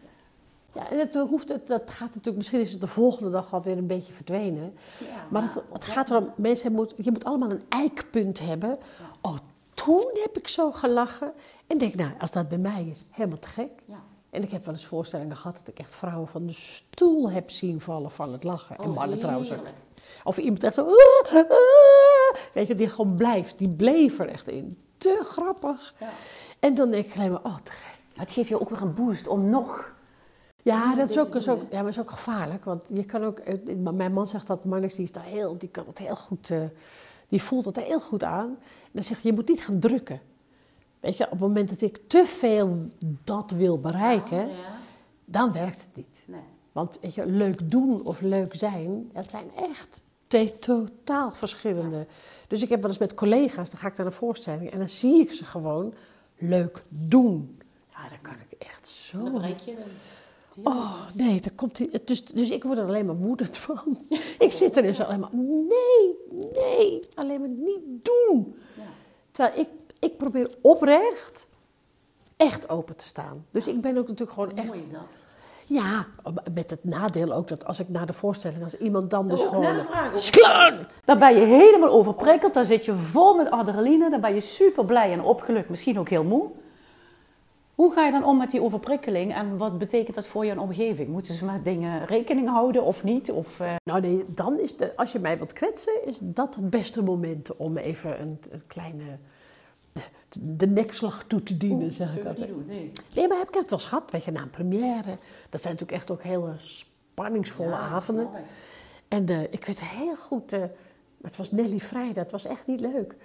Ja, en het hoeft, het, dat gaat natuurlijk, misschien is het de volgende dag alweer een beetje verdwenen. maar het, het gaat erom, mensen moet, je moet allemaal een eikpunt hebben. Oh, toen heb ik zo gelachen. En denk, nou, als dat bij mij is, helemaal te gek. Ja. En ik heb wel eens voorstellingen gehad dat ik echt vrouwen van de stoel heb zien vallen van het lachen. en mannen trouwens ook. Of iemand echt zo... "Ah, ah." Weet je, die gewoon blijft. Die bleef er echt in. Te grappig. Ja. En dan denk ik alleen maar, oh, te gek. Het geeft je ook weer een boost om nog... Ja, dat is ook, is ja, maar is ook gevaarlijk. Want je kan ook, eh, mijn man zegt dat Marnix, die, is daar heel, die kan het heel goed, eh, die voelt dat heel goed aan. En dan zegt hij, je moet niet gaan drukken. Weet je, op het moment dat ik te veel dat wil bereiken, dan werkt het niet. Nee. Want weet je, leuk doen of leuk zijn, dat zijn echt twee totaal verschillende. Dus ik heb wel eens met collega's, dan ga ik naar een voorstelling en dan zie ik ze gewoon leuk doen. Ja, dan kan ik echt zo. je Oh nee, daar komt hij. Dus, dus ik word er alleen maar woedend van. ik zit er dus alleen maar. Nee, nee, alleen maar niet doen. Terwijl ik, ik probeer oprecht echt open te staan. Dus ik ben ook natuurlijk gewoon echt. Mooi is dat. Ja, met het nadeel ook dat als ik na de voorstelling, als iemand dan dus Oh, gewoon. klaar! Dan ben je helemaal overprikkeld, dan zit je vol met adrenaline, dan ben je super blij en opgelucht, misschien ook heel moe. Hoe ga je dan om met die overprikkeling en wat betekent dat voor je omgeving? Moeten ze met dingen rekening houden of niet? Of, eh, Nou nee, dan is de, als je mij wilt kwetsen, is dat het beste moment om even een, een kleine. De nekslag toe te dienen, zeg ik altijd. Nee. Nee, maar heb ik het wel eens gehad, weet je, na een première. Dat zijn natuurlijk echt ook hele spanningsvolle avonden. En eh, ik weet heel goed, eh, het was Nelly Vrijdag, het was echt niet leuk.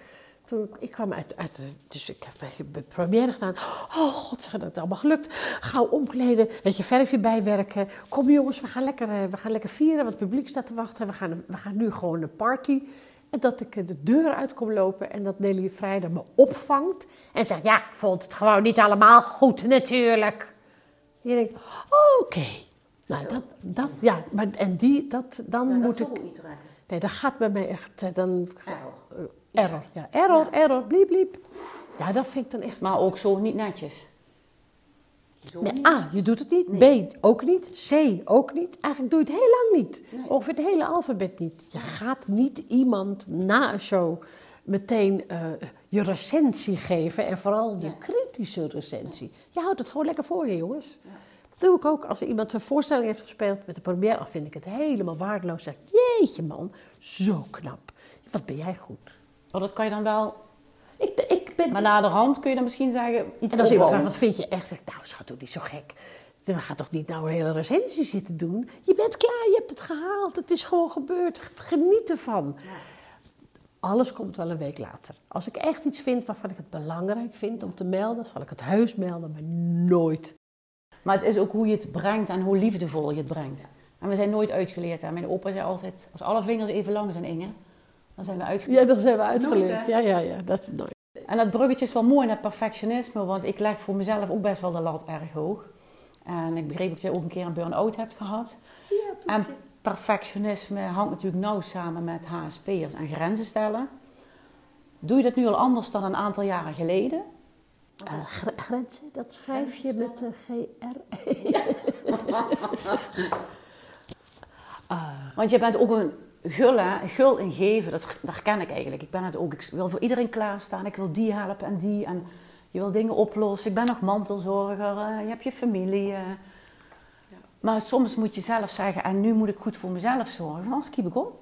Toen ik, ik kwam uit, uit, dus ik heb een de première gedaan. Oh god, zeg, dat het allemaal gelukt. Gauw omkleden, weet je, verfje bijwerken. Kom jongens, we gaan lekker, eh, we gaan lekker vieren, want het publiek staat te wachten. We gaan, we gaan nu gewoon een party. Dat ik de deur uit kom lopen en dat Nelly Vrijdag me opvangt. En zegt, ja, ik vond het gewoon niet allemaal goed natuurlijk. En je denkt, oké. Nou, dat, dat, ja, maar, en die, dat, dan moet ik... niet. Nee, dat gaat bij mij echt, eh, dan... Error. error, ja. Error, error, bliep, bliep. Ja, dat vind ik dan echt... Maar ook zo niet netjes. Nee. A, je doet het niet. B, ook niet. C, ook niet. Eigenlijk doe je het heel lang niet. Nee. Ongeveer het hele alfabet niet. Je gaat niet iemand na een show meteen eh, je recensie geven. En vooral je kritische recensie. Je houdt het gewoon lekker voor je, jongens. Dat doe ik ook. Als iemand een voorstelling heeft gespeeld met de première, dan vind ik het helemaal waardeloos. Zeg, jeetje man, zo knap. Wat ben jij goed. Dat kan je dan wel... Ik, ik ben Maar na de hand kun je dan misschien zeggen... Iets En als iemand wat vind je echt? Zeg nou schat, doe niet zo gek. We gaan toch niet nou een hele recensie zitten doen? Je bent klaar, je hebt het gehaald. Het is gewoon gebeurd. Geniet ervan. Alles komt wel een week later. Als ik echt iets vind waarvan ik het belangrijk vind om te melden, zal ik het heus melden, maar nooit. Maar het is ook hoe je het brengt en hoe liefdevol je het brengt. En we zijn nooit uitgeleerd. Hè. Mijn opa zei altijd, als alle vingers even lang zijn, Inge, dan zijn we uitgeleerd. Ja, dat zijn we hè? Ja, ja, ja, dat is nooit. En dat bruggetje is wel mooi naar perfectionisme, want ik leg voor mezelf ook best wel de lat erg hoog. En ik begreep dat je ook een keer een burn-out hebt gehad. En perfectionisme hangt natuurlijk nauw samen met HSP'ers en grenzen stellen. Doe je dat nu al anders dan een aantal jaren geleden? Eh, gr- grenzen, dat schrijf je met de GR. Want je bent ook een gul, hè? gul in geven, dat, dat herken ik eigenlijk. Ik ben het ook. Ik wil voor iedereen klaarstaan. Ik wil die helpen en die. En je wil dingen oplossen. Ik ben nog mantelzorger. eh, je hebt je familie. eh. Maar soms moet je zelf zeggen, en nu moet ik goed voor mezelf zorgen. Anders kiep ik op.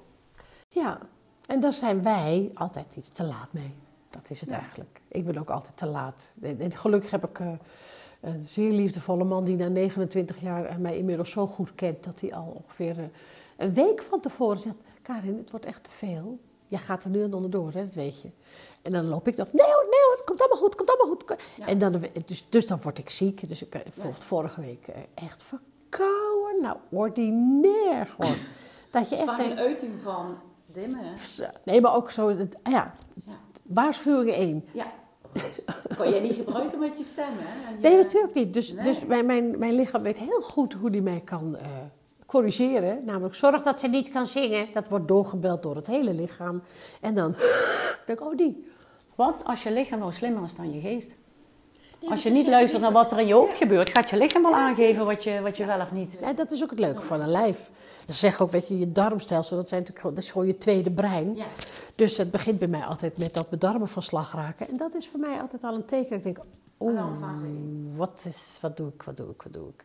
Ja, en daar zijn wij altijd iets te laat mee. Dat is het eigenlijk. Ik ben ook altijd te laat. En gelukkig heb ik eh, een zeer liefdevolle man die na 29 jaar mij inmiddels zo goed kent dat hij al ongeveer een week van tevoren zegt: Karin, het wordt echt te veel. jij gaat er nu en onderdoor, hè, dat weet je. En dan loop ik dan, nee hoor, nee hoor, het komt allemaal goed, het komt allemaal goed. En dan, dus, dus dan word ik ziek. Dus ik, eh, bijvoorbeeld vorige week eh, echt verkouden. Nou, ordinair gewoon. Dat je Het is echt een uiting van dimmen, nee, maar ook zo, het- ja, Ja. waarschuwing één. ja. Dat kan jij niet gebruiken met je stem, hè? En je- Nee, natuurlijk niet. Dus, Nee. dus mijn, mijn, mijn lichaam weet heel goed hoe die mij kan eh, corrigeren. Namelijk, zorg dat ze niet kan zingen. Dat wordt doorgebeld door het hele lichaam. En dan denk ik, oh die. Want als je lichaam nou slimmer is dan je geest. Als je niet luistert naar wat er in je hoofd gebeurt, gaat je lichaam wel aangeven wat je, wat je wel of niet. Ja, dat is ook het leuke van een lijf. Ze zeggen ook, weet je, je darmstelsel, dat, zijn natuurlijk, dat is gewoon je tweede brein. Ja. Dus het begint bij mij altijd met dat mijn darmen van slag raken. En dat is voor mij altijd al een teken. Ik denk, oeh, wat, is, wat doe ik, wat doe ik, wat doe ik?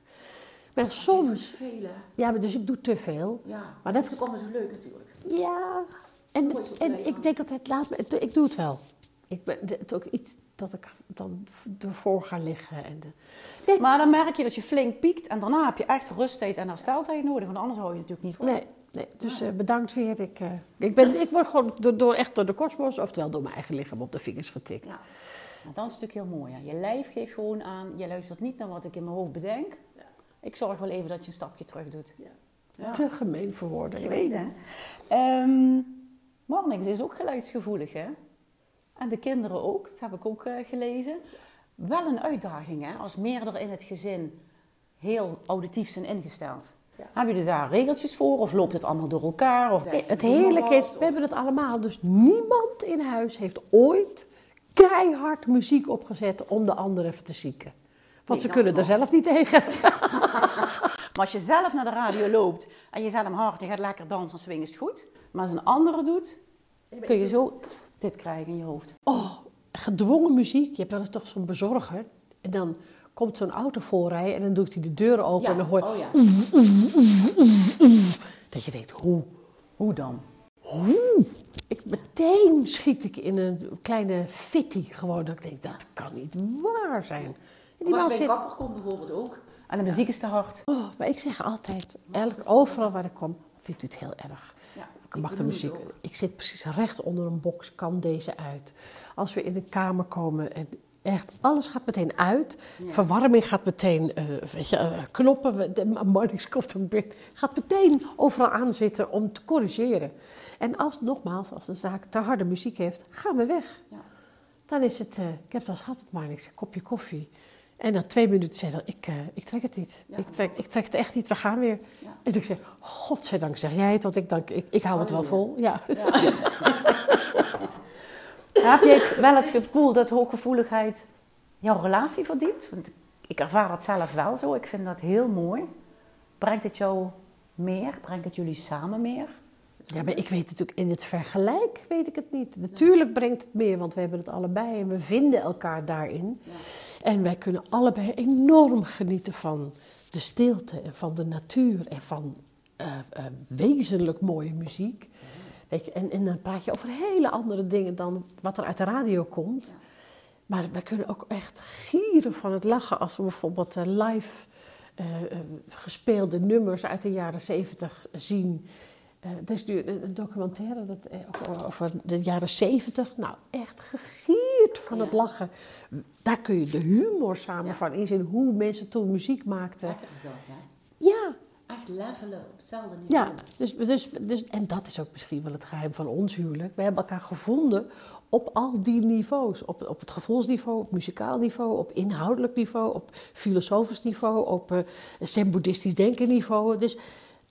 Maar soms, Vele. ja, maar dus ik doe te veel. Ja. Maar dat is ook allemaal zo leuk natuurlijk. Ja, en, ik denk altijd, laat me, het- ik doe het wel. Ik ben het is ook iets dat ik dan ervoor ga liggen. En de, nee, Maar dan merk je dat je flink piekt en daarna heb je echt rusttijd en hersteltijd nodig, want anders hou je natuurlijk niet vol. nee, nee, dus eh, bedankt weer. Ik, eh, ik, ben, ik word gewoon door, door, echt door de kosmos, oftewel door mijn eigen lichaam op de vingers getikt. Ja. Nou, dat is natuurlijk heel mooi. Hè. Je lijf geeft gewoon aan, je luistert niet naar wat ik in mijn hoofd bedenk. Ik zorg wel even dat je een stapje terug doet. Ja. Te gemeen voor woorden. Je weet hè. Ehm Marnix is ook geluidsgevoelig hè. En de kinderen ook, dat heb ik ook eh, gelezen. Wel een uitdaging hè, als meerdere in het gezin heel auditief zijn ingesteld. Hebben jullie daar regeltjes voor of loopt het allemaal door elkaar? Of Nee, het heerlijke is, we hebben het allemaal. Dus niemand in huis heeft ooit keihard muziek opgezet om de ander even te zieken. Want ze kunnen er zelf niet tegen. Maar als je zelf naar de radio loopt en je zet hem hard, je gaat lekker dansen, swingen, is het goed. Maar als een andere doet, kun je zo dit krijgen in je hoofd. Oh, gedwongen muziek. Je hebt wel eens toch zo'n bezorger. En dan komt zo'n auto voorrijden en dan doet hij de deuren open en dan hoor je... oh ja. Dat je denkt, hoe? Hoe dan? Hoe? Ik, meteen schiet ik in een kleine fitty gewoon. Dat ik denk, dat kan niet waar zijn. En die man bij zit... kapper komt bijvoorbeeld ook. En de muziek is te hard. Oh, maar ik zeg altijd, elk, overal waar ik kom, vindt u het heel erg. Ja, Ik mag de muziek. Ik zit precies recht onder een box, kan deze uit. Als we in de kamer komen en echt alles gaat meteen uit. Verwarming gaat meteen, eh, weet je, eh, knoppen, de Marnix komt ook binnen. Gaat meteen overal aan zitten om te corrigeren. En als, nogmaals, als een zaak te harde muziek heeft, gaan we weg. Ja. Dan is het, eh, ik heb het al gehad met Marnix, een kopje koffie. En na twee minuten zei hij, ik, eh, ik trek het niet. Ja. Ik, trek, ik trek het echt niet, we gaan weer. Ja. En ik zeg, godzijdank zeg jij het, want ik, dank, ik, ik hou het wel vol. Ja. Heb je het, wel het gevoel dat hooggevoeligheid jouw relatie verdiept? Want ik ervaar dat zelf wel zo. Ik vind dat heel mooi. Brengt het jou meer? Brengt het jullie samen meer? ja, maar ik weet natuurlijk, in het vergelijk weet ik het niet. Natuurlijk brengt het meer, want we hebben het allebei en we vinden elkaar daarin. En wij kunnen allebei enorm genieten van de stilte en van de natuur en van eh, eh, wezenlijk mooie muziek. En, en dan praat je over hele andere dingen dan wat er uit de radio komt. Maar wij kunnen ook echt gieren van het lachen als we bijvoorbeeld eh, live gespeelde nummers uit de jaren zeventig zien. Eh er is nu een, documentaire dat, eh, over- de jaren zeventig. Nou, echt gegierd van het lachen. Daar kun je de humor samen van inzien. Hoe mensen toen muziek maakten. Is dat, hè? Ja, Echt levelen op hetzelfde niveau. ja, dus, dus, dus, en dat is ook misschien wel het geheim van ons huwelijk. We hebben elkaar gevonden op al die niveaus. Op, op het gevoelsniveau, op muzikaal niveau, op inhoudelijk niveau, op filosofisch niveau, op uh, zen-boeddhistisch denken niveau. Dus,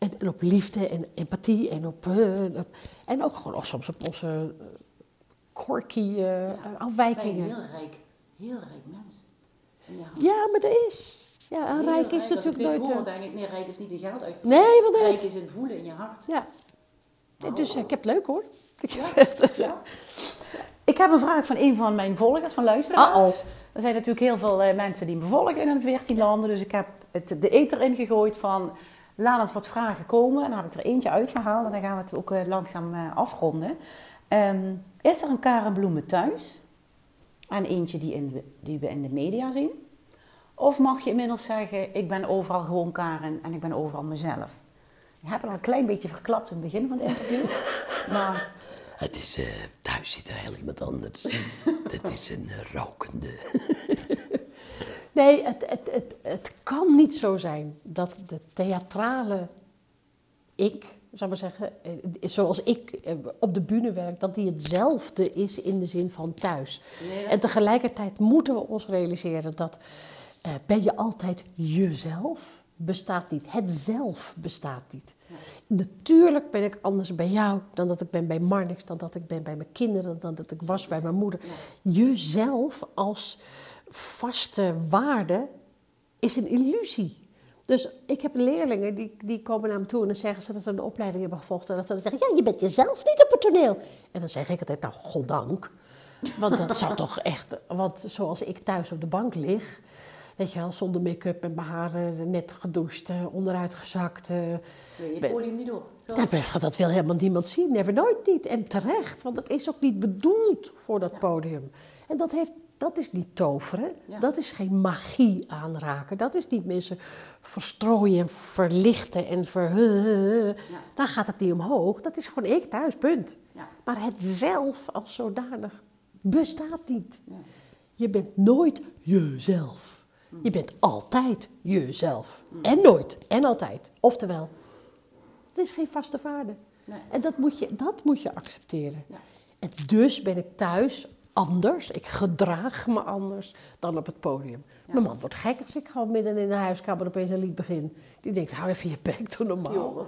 en, en op liefde en empathie en op... eh, op- en ook gewoon soms op onze eh, quirky je afwijkingen. een heel rijk, heel rijk mens. En ja, Ja, maar dat is... Ja, rijk is ik natuurlijk nooit... hoor, denk ik, nee, rijk is niet in geld uit. Nee, wat Rijk is in voelen in je hart. Ja. Nou. Dus ik heb het leuk hoor. Ik heb een vraag van een van mijn volgers, van luisteraars. Er zijn natuurlijk heel veel mensen die me volgen in een 14 landen. Dus ik heb het, de eter ingegooid van laat ons wat vragen komen. En dan heb ik er eentje uitgehaald en dan gaan we het ook eh, langzaam eh, afronden. Ehm, is er een Karen Bloemen thuis? En eentje die, in die we in de media zien? Of mag je inmiddels zeggen, ik ben overal gewoon Karen en ik ben overal mezelf? Je hebt het al een klein beetje verklapt in het begin van het interview. maar Het is, eh, thuis zit er heel iemand anders. Dat is een rokende. Nee, het, het, het, het kan niet zo zijn dat de theatrale ik, zou maar zeggen, eh, zoals ik eh, op de bühne werk, dat die hetzelfde is in de zin van thuis. En tegelijkertijd moeten we ons realiseren dat eh, ben je altijd jezelf? Bestaat niet. Het zelf bestaat niet. Natuurlijk ben ik anders bij jou dan dat ik ben bij Marnix, dan dat ik ben bij mijn kinderen, dan dat ik was bij mijn moeder. Jezelf als vaste waarde is een illusie. Dus ik heb leerlingen die, die komen naar me toe en dan zeggen ze dat ze een opleiding hebben gevolgd. En dat ze dan zeggen, ja, je bent jezelf niet op het toneel. En dan zeg ik altijd, nou, goddank. Want dat zou toch echt, want zoals ik thuis op de bank lig, weet je wel, zonder make-up en mijn haren net gedoucht, eh, onderuit gezakt. eh, Wil je podium niet op? Best, dat wil helemaal niemand zien. Never nooit niet. En terecht, want het is ook niet bedoeld voor dat podium. En dat, heeft, dat is niet toveren. Ja. Dat is geen magie aanraken. Dat is niet mensen verstrooien en verlichten en ver... Dan gaat het niet omhoog. Dat is gewoon ik thuis, punt. Ja. Maar het zelf als zodanig bestaat niet. Ja. Je bent nooit jezelf. Je bent altijd jezelf. En nooit. En altijd. Oftewel, er is geen vaste waarde. Nee. En dat moet je, dat moet je accepteren. Ja. En dus ben ik thuis anders. Ik gedraag me anders dan op het podium. Mijn man wordt gek als ik gewoon midden in de huiskamer opeens een lied begin. Die denkt, hou even je bek, doe normaal.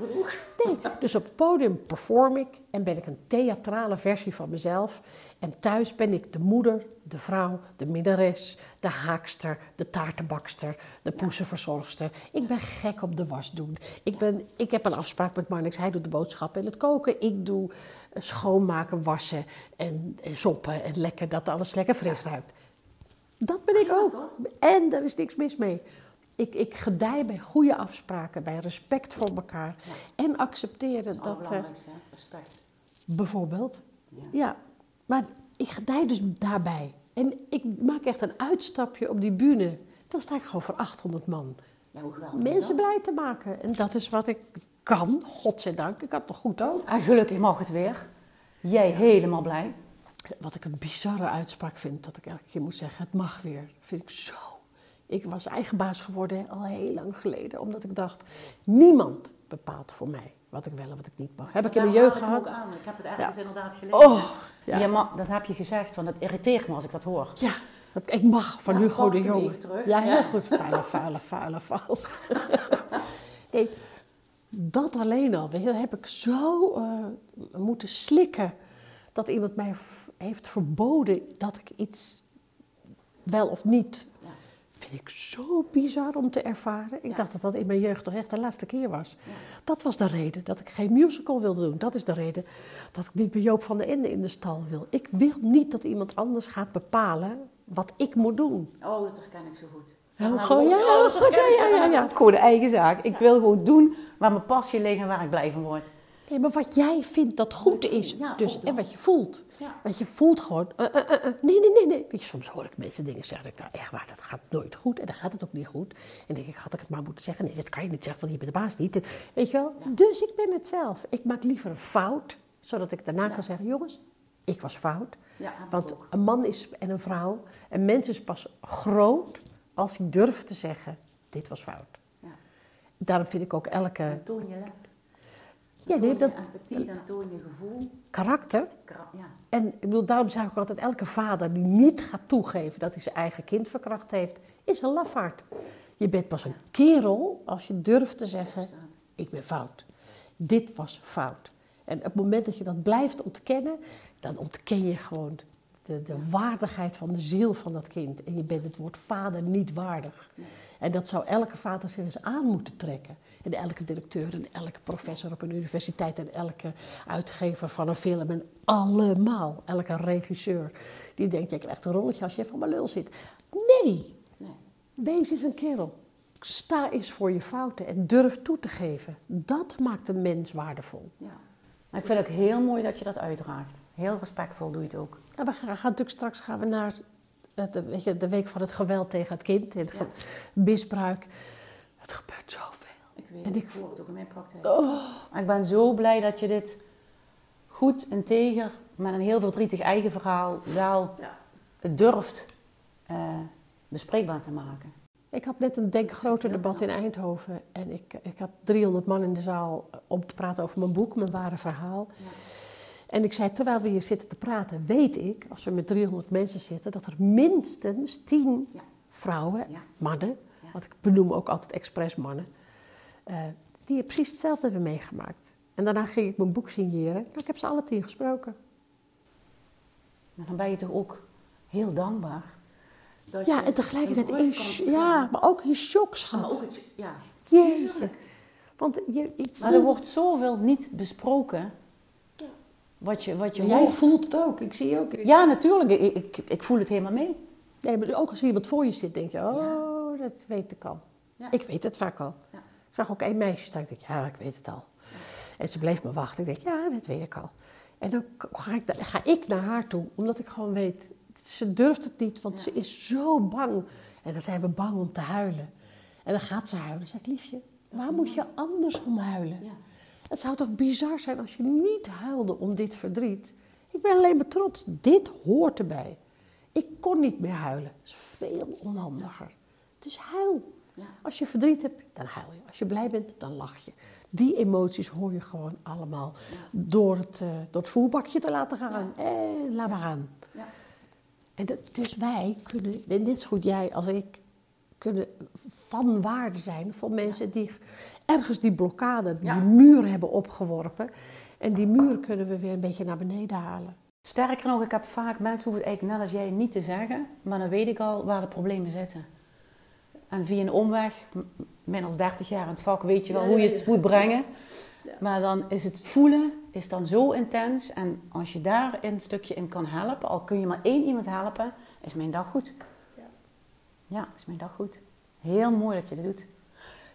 Nee, dus op het podium perform ik en ben ik een theatrale versie van mezelf. En thuis ben ik de moeder, de vrouw, de minnares, de haakster, de taartenbakster, de poesenverzorgster. Ik ben gek op de was doen. Ik, ben, ik heb een afspraak met Marnix, hij doet de boodschappen en het koken. Ik doe schoonmaken, wassen en, en soppen en lekker dat alles lekker fris ruikt. Dat ben ik ook. toch? En daar is niks mis mee. Ik, ik gedij bij goede afspraken, bij respect voor elkaar. En accepteren Dat is het dat, eh, hè? respect. bijvoorbeeld. Ja. Ja, maar ik gedij dus daarbij. En ik maak echt een uitstapje op die bühne. Dan sta ik gewoon voor 800 man. Ja, hoe is Mensen blij te maken. En dat is wat ik kan, godzijdank. Ik had nog goed ook. En gelukkig mag het weer. Jij helemaal blij. Wat ik een bizarre uitspraak vind, dat ik elke keer moet zeggen, het mag weer. vind ik zo. Ik was eigen baas geworden al heel lang geleden. Omdat ik dacht, niemand bepaalt voor mij wat ik wel en wat ik niet mag. Heb ik in mijn Daar jeugd ik gehad. aan. Ik heb het ergens inderdaad gelezen. Oh, ja. Ja, maar dat heb je gezegd, want het irriteert me als ik dat hoor. Ja, dat- ik mag van Ja, Hugo de Jonge. Ja, heel goed. Vuile, vuile, vuile, vuile. nee, dat alleen al, weet je, dat heb ik zo eh, moeten slikken. Dat iemand mij heeft verboden dat ik iets wel of niet. Ja. Vind ik zo bizar om te ervaren. Ik Ja. dacht dat dat in mijn jeugd toch echt de laatste keer was. Dat was de reden dat ik geen musical wilde doen. Dat is de reden dat ik niet bij Joop van der Ende in de stal wil. Ik wil niet dat iemand anders gaat bepalen wat ik moet doen. Oh, dat herken ik zo goed. Gewoon, ja, oh, ja, goed, ja, ja, ja. Gewoon de eigen zaak. Ik wil gewoon doen waar mijn passie ligt en waar ik blij van word. Nee, maar wat jij vindt dat goed Wat is, ja, dus, en wat je voelt. Ja. Want je voelt gewoon, eh, eh, eh, nee, nee, nee, nee. Weet je, soms hoor ik mensen dingen zeggen, ik nou echt waar, dat gaat nooit goed. En dan gaat het ook niet goed. En dan denk ik, had ik het maar moeten zeggen. Nee, dat kan je niet zeggen, want je bent de baas niet. Weet je wel? Dus ik ben het zelf. Ik maak liever een fout, zodat ik daarna kan zeggen, jongens, ik was fout. Want een man is en een vrouw, een mens is pas groot als hij durft te zeggen, dit was fout. Ja. Daarom vind ik ook elke Dan toon je lef. Ja, toon dat- je empathie, dan toon je gevoel. karakter Ja. En ik bedoel, daarom zeg ik altijd, elke vader die niet gaat toegeven dat hij zijn eigen kind verkracht heeft, is een lafaard. Je bent pas een kerel als je durft te zeggen, ik ben fout. Dit was fout. En op het moment dat je dat blijft ontkennen, dan ontken je gewoon de, de waardigheid van de ziel van dat kind. En je bent het woord vader niet waardig. En dat zou elke vader zich eens aan moeten trekken. En elke directeur en elke professor op een universiteit en elke uitgever van een film en allemaal, elke regisseur die denkt, jij krijgt een rolletje als je van mijn lul zit. Nee, Nee. wees eens een kerel. Sta eens voor je fouten en durf toe te geven. Dat maakt een mens waardevol. Ja. Maar ik vind het ook heel mooi dat je dat uitdraagt. Heel respectvol doe je het ook. We gaan, natuurlijk straks gaan we naar het, weet je, de week van het geweld tegen het kind. En het Ja. misbruik. Het gebeurt zoveel. Ik weet En ik ik hoor het ook in mijn praktijk. Oh, ik ben zo blij dat je dit goed, integer met een heel verdrietig eigen verhaal wel Ja. durft eh, bespreekbaar te maken. Ik had net een denk groter debat in Eindhoven. En ik, ik had 300 man in de zaal om te praten over mijn boek, mijn ware verhaal. En ik zei, terwijl we hier zitten te praten, weet ik, als we met 300 mensen zitten, dat er minstens 10 Ja. vrouwen, Ja. mannen, want ik benoem ook altijd expres mannen, eh, die precies hetzelfde hebben meegemaakt. En daarna ging ik mijn boek signeren. Nou, ik heb ze alle tien gesproken. Maar dan ben je toch ook heel dankbaar. Dat Ja, je en tegelijkertijd in, ja, maar ook in shock, Maar schat. ook het- ja. Jeetje. Want je, ik Maar er wordt zoveel niet besproken. Wat je, wat je Jij hoort. voelt het ook. Ik zie ook. Ja, natuurlijk. Ik, ik, ik voel het helemaal mee. Nee, maar ook als er iemand voor je zit, denk je, oh, dat weet ik al. Ja. Ik weet het vaak al. Ja. Ik zag ook één meisje staan, ik denk, ja, ik weet het al. En ze bleef me wachten. Ik denk, ja, dat weet ik al. En dan ga ik, ga ik naar haar toe, omdat ik gewoon weet, ze durft het niet, want ze is zo bang. En dan zijn we bang om te huilen. En dan gaat ze huilen. Dan zeg ik, liefje, waar moet je anders om huilen? Het zou toch bizar zijn als je niet huilde om dit verdriet. Ik ben alleen maar trots. Dit hoort erbij. Ik kon niet meer huilen. Dat is veel onhandiger. Dus huil. Ja. Als je verdriet hebt, dan huil je. Als je blij bent, dan lach je. Die emoties hoor je gewoon allemaal door, het, eh, door het voerbakje te laten gaan. En laat maar gaan. Ja. En dat, dus wij kunnen, en net zo goed jij als ik, kunnen van waarde zijn voor mensen die ergens die blokkade, die Ja. muur hebben opgeworpen. En die muur kunnen we weer een beetje naar beneden halen. Sterker nog, ik heb vaak mensen hoeven het eigenlijk net als jij niet te zeggen, maar dan weet ik al waar de problemen zitten. En via een omweg, min als 30 jaar in het vak, weet je wel Ja, hoe je het ja. moet brengen. Ja. Maar dan is het voelen is dan zo intens. En als je daar een stukje in kan helpen, al kun je maar één iemand helpen, is mijn dag goed. Ja. Ja, is mijn dag goed. Heel mooi dat je dat doet.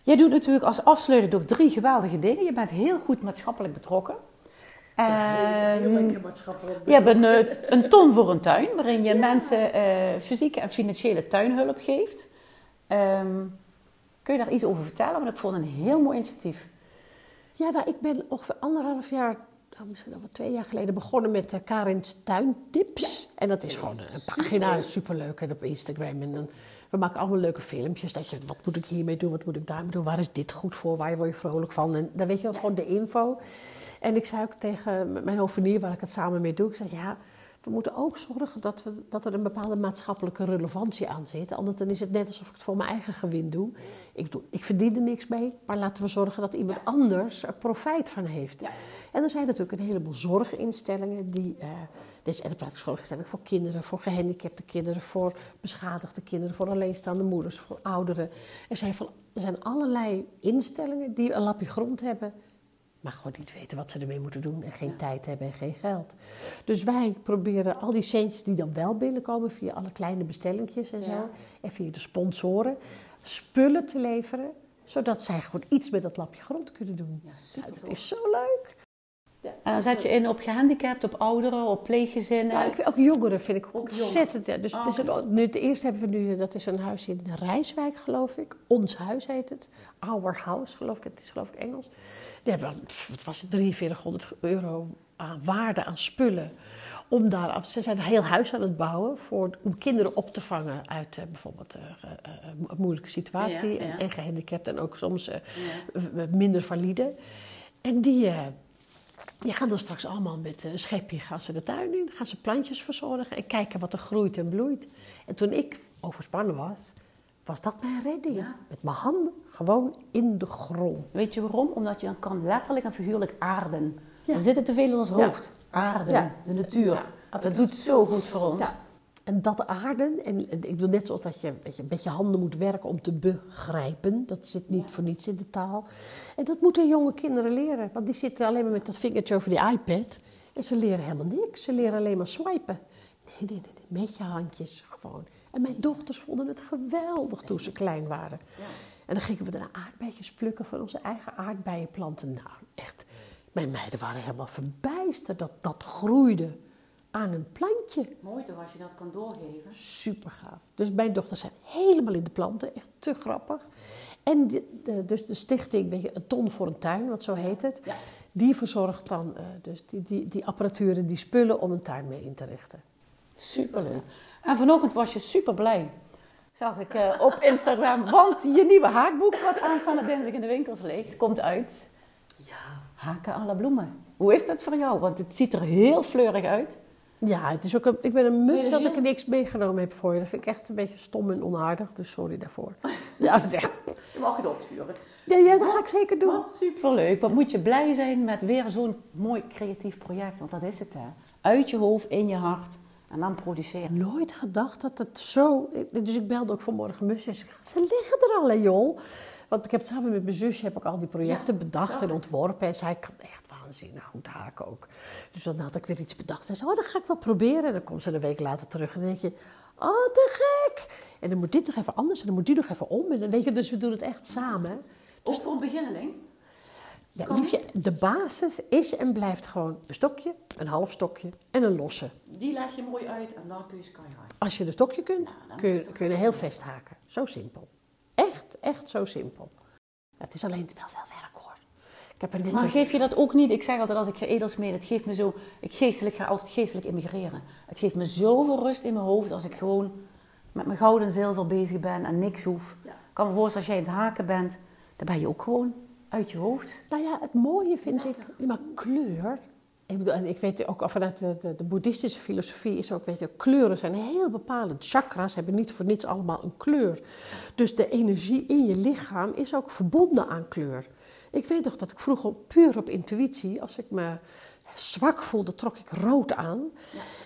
Jij doet natuurlijk als afsluiter ook drie geweldige dingen. Je bent heel goed maatschappelijk betrokken. En maatschappelijk. je hebt een, een ton voor een tuin, waarin je mensen eh, fysieke en financiële tuinhulp geeft. Ehm, kun je daar iets over vertellen? Want ik vond het een heel mooi initiatief. Ja, nou, ik ben ongeveer anderhalf jaar, nou, misschien al wel twee jaar geleden, begonnen met uh, Karin's Tuintips. En dat is gewoon een pagina, superleuk en op Instagram. En dan, we maken allemaal leuke filmpjes. Dat je, wat moet ik hiermee doen, wat moet ik daarmee doen, waar is dit goed voor, waar word je vrolijk van. En dan weet je gewoon de info. En ik zei ook tegen mijn hovenier, waar ik het samen mee doe, ik zei ja, we moeten ook zorgen dat, we, dat er een bepaalde maatschappelijke relevantie aan zit. Anders dan is het net alsof ik het voor mijn eigen gewin doe. Ik, doe, ik verdien er niks mee, maar laten we zorgen dat iemand anders er profijt van heeft. Ja. En er zijn natuurlijk een heleboel zorginstellingen die. eh dit is enterprise zorginstellingen voor kinderen, voor gehandicapte kinderen, voor beschadigde kinderen, voor alleenstaande moeders, voor ouderen. Er zijn, van, er zijn allerlei instellingen die een lapje grond hebben, maar gewoon niet weten wat ze ermee moeten doen en geen tijd hebben en geen geld. Dus wij proberen al die centjes die dan wel binnenkomen via alle kleine bestellingjes en zo, Ja. en via de sponsoren, spullen te leveren, zodat zij gewoon iets met dat lapje grond kunnen doen. Ja, Nou, super. dat is zo leuk. En dan zet je in op gehandicapten, op ouderen, op pleeggezinnen. Ja, ik vind ook jongeren vind ik Ook ontzettend. Ja. Dus, Oh, dus het, nu, het eerste hebben we nu, dat is een huis in Rijswijk, geloof ik. Ons huis heet het. Our House, geloof ik. Het is geloof ik Engels. Die hebben, wat was het, 4300 euro aan waarde aan spullen. Om daar, ze zijn een heel huis aan het bouwen voor, om kinderen op te vangen uit eh, bijvoorbeeld eh, eh, eh, een moeilijke situatie. Ja, ja. En, en gehandicapt en ook soms minder valide. En die, die gaan dan straks allemaal met een schepje gaan ze de tuin in, gaan ze plantjes verzorgen en kijken wat er groeit en bloeit. En toen ik overspannen was, was dat mijn redding. Ja. Met mijn handen gewoon in de grond. Weet je waarom? Omdat je dan kan letterlijk en figuurlijk aarden. Ja. We zitten te veel in ons hoofd. Aarden, de natuur. Dat doet zo goed voor ons. Ja. En dat aarden, en ik bedoel net zoals dat je, weet je met je handen moet werken om te begrijpen. Dat zit niet voor niets in de taal. En dat moeten jonge kinderen leren. Want die zitten alleen maar met dat vingertje over die iPad. En ze leren helemaal niks. Ze leren alleen maar swipen. Nee, nee, nee, nee, met je handjes gewoon. En mijn dochters vonden het geweldig toen ze klein waren. En dan gingen we daarna aardbeidjes plukken van onze eigen aardbeienplanten. Nou, echt. Mijn meiden waren helemaal verbijsterd dat dat groeide aan een plantje. Mooi toch als je dat kan doorgeven. Super gaaf. Dus mijn dochters zijn helemaal in de planten. Echt te grappig. En de, de- dus de stichting, weet je, een ton voor een tuin, want zo heet het. Ja. die verzorgt dan eh, dus die, die, die apparatuur en die spullen om een tuin mee in te richten. Superleuk. En vanochtend was je super blij. Zag ik eh, op Instagram. Want je nieuwe haakboek, wat aanstaande dinsdag in de winkels ligt, komt uit. Ja. Haken à la bloemen. Hoe is dat voor jou? Want het ziet er heel fleurig uit. Ja, het is ook een, ik ben een muts dat ik er niks meegenomen heb voor je. Dat vind ik echt een beetje stom en onaardig, dus sorry daarvoor. Ja, dat is echt. Je mag het opsturen. Ja, ja dat ga ik zeker doen. Wat superleuk. Wat moet je blij zijn met weer zo'n mooi creatief project. Want dat is het hè. Uit je hoofd, in je hart. En dan produceren. Nooit gedacht dat het zo... Dus ik belde ook vanmorgen mijn zus. Ze liggen er al, hè, joh. Want ik heb samen met mijn zusje heb ik al die projecten Ja, bedacht en ontworpen. En zij kan echt waanzinnig goed haken ook. Dus dan had ik weer iets bedacht. Zij zei, oh, dat ga ik wel proberen. En dan komt ze een week later terug en dan denk je... Oh, te gek! En dan moet dit nog even anders en dan moet die nog even om. En dan weet je, dus we doen het echt samen. Dus voor een beginneling. Ja, liefje, de basis is en blijft gewoon een stokje, een half stokje en een losse. Die leg je mooi uit en dan kun je sky high. Als je een stokje kunt, Nou, kun, je, kun je heel vast haken. Zo simpel. Echt, echt zo simpel. Het is alleen wel veel werk hoor. Ik heb er net Maar een- geef je dat ook niet? Ik zeg altijd als ik ga edelsmeden, het geeft me zo... Ik geestelijk ga altijd geestelijk immigreren. Het geeft me zoveel rust in mijn hoofd als ik gewoon met mijn goud en zilver bezig ben en niks hoef. Ik kan me voorstellen, als jij aan het haken bent, dan ben je ook gewoon uit je hoofd. Nou ja, het mooie vind ik, maar kleur. Ik, bedoel, en ik weet ook vanuit de, de, de boeddhistische filosofie is ook, weet je, kleuren zijn heel bepalend. Chakras hebben niet voor niets allemaal een kleur. Dus de energie in je lichaam is ook verbonden aan kleur. Ik weet nog dat ik vroeger puur op intuïtie, als ik me zwak voelde, trok ik rood aan.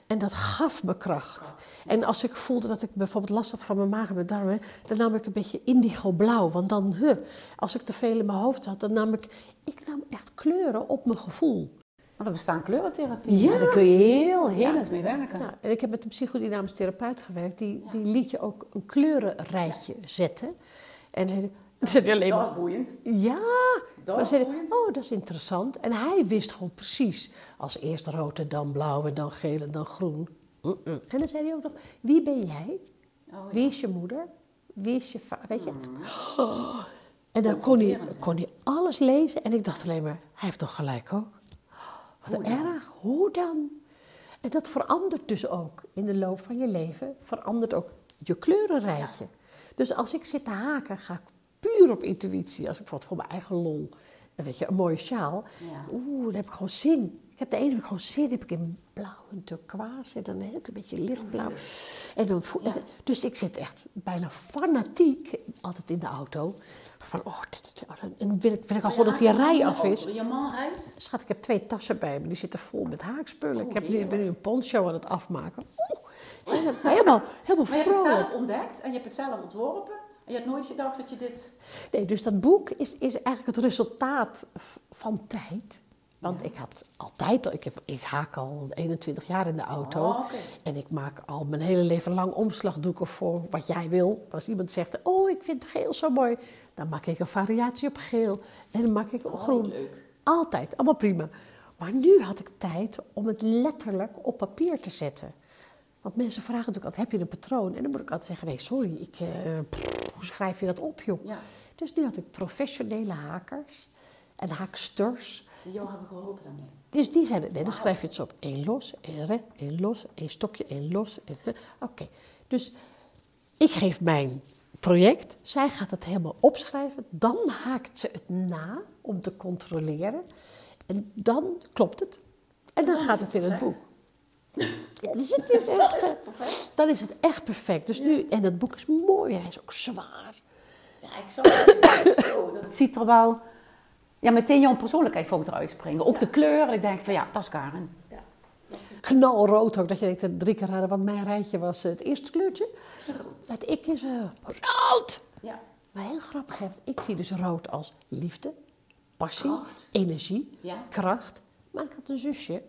En dat gaf me kracht. En als ik voelde dat ik bijvoorbeeld last had van mijn maag en mijn darmen, dan nam ik een beetje indigo blauw. Want dan, huh, als ik te veel in mijn hoofd had, dan nam ik, ik nam echt kleuren op mijn gevoel. Maar er bestaan kleurentherapie. Ja. Daar kun je heel helend mee werken. Nou, en ik heb met een psychodynamisch therapeut gewerkt, die, die liet je ook een kleurenrijtje zetten. En dan zei hij alleen Dat maar, is boeiend. ja, Dat dan is zei boeiend. oh, dat is interessant. En hij wist gewoon precies, als eerst rood en dan blauw en dan geel en dan groen. En dan zei hij ook nog, wie ben jij? Oh, ja. Wie is je moeder? Wie is je vader? Weet je? Oh. En dan kon hij, kon hij alles lezen en ik dacht alleen maar, hij heeft toch gelijk ook? Wat Hoe erg, hoe dan? En dat verandert dus ook in de loop van je leven, verandert ook je kleurenrijtje. Dus als ik zit te haken, ga ik puur op intuïtie. Als ik bijvoorbeeld voor mijn eigen lol, en weet je, een mooie sjaal. Ja. Oeh, dan heb ik gewoon zin. Ik heb de ene gewoon zin, heb ik in blauw en turquoise en dan een heel beetje lichtblauw. En dan voel, Ja. Dus ik zit echt bijna fanatiek, altijd in de auto. Van, oh, dit- dit- oh, en dan wil ik, wil ik al gewoon dat die rij af is. Je man rijdt. Schat, ik heb twee tassen bij me. Die zitten vol met haakspullen. Oh, ik heb nu, heerlijk. ben nu een poncho aan het afmaken. Oeh, helemaal, helemaal, Maar je hebt het zelf ontdekt en je hebt het zelf ontworpen. En je had nooit gedacht dat je dit... Nee, dus dat boek is, is eigenlijk het resultaat van tijd. Want ik had altijd, al- ik, heb, ik haak al 21 jaar in de auto. Oh. En ik maak al mijn hele leven lang omslagdoeken voor wat jij wil. Als iemand zegt, oh ik vind geel zo mooi. Dan maak ik een variatie op geel. En dan maak ik op groen. Oh, leuk. Altijd, allemaal prima. Maar nu had ik tijd om het letterlijk op papier te zetten. Want mensen vragen natuurlijk altijd, heb je een patroon? En dan moet ik altijd zeggen, nee, sorry, ik, eh, pff, hoe schrijf je dat op, joh? Ja. Dus nu had ik professionele hakers en haaksters. Die jou hebben geholpen daarmee. Dus die zeiden, nee, dan schrijf je het zo op. één los, één recht, één los, één stokje, één los. Oké, dus ik geef mijn project. Zij gaat het helemaal opschrijven. Dan haakt ze het na om te controleren. En dan klopt het. En dan gaat het in het boek. Ja, dus het is echt, eh, perfect. dan is het echt perfect. Dus nu, en dat boek is mooi, hij is ook zwaar. Ja, ik zag het zo. Dat ziet er wel... Ja, meteen jouw persoonlijkheid eruit springen. Ook de kleur. En ik denk van ja, dat is Karen. knalrood ook. Dat je denkt, eh, drie keer raden, want mijn rijtje was eh, het eerste kleurtje. Het ik is eh, rood. Ja. Maar heel grappig, hè, ik zie dus rood als liefde, passie, Kracht. energie, Ja. kracht. Maar ik had een zusje,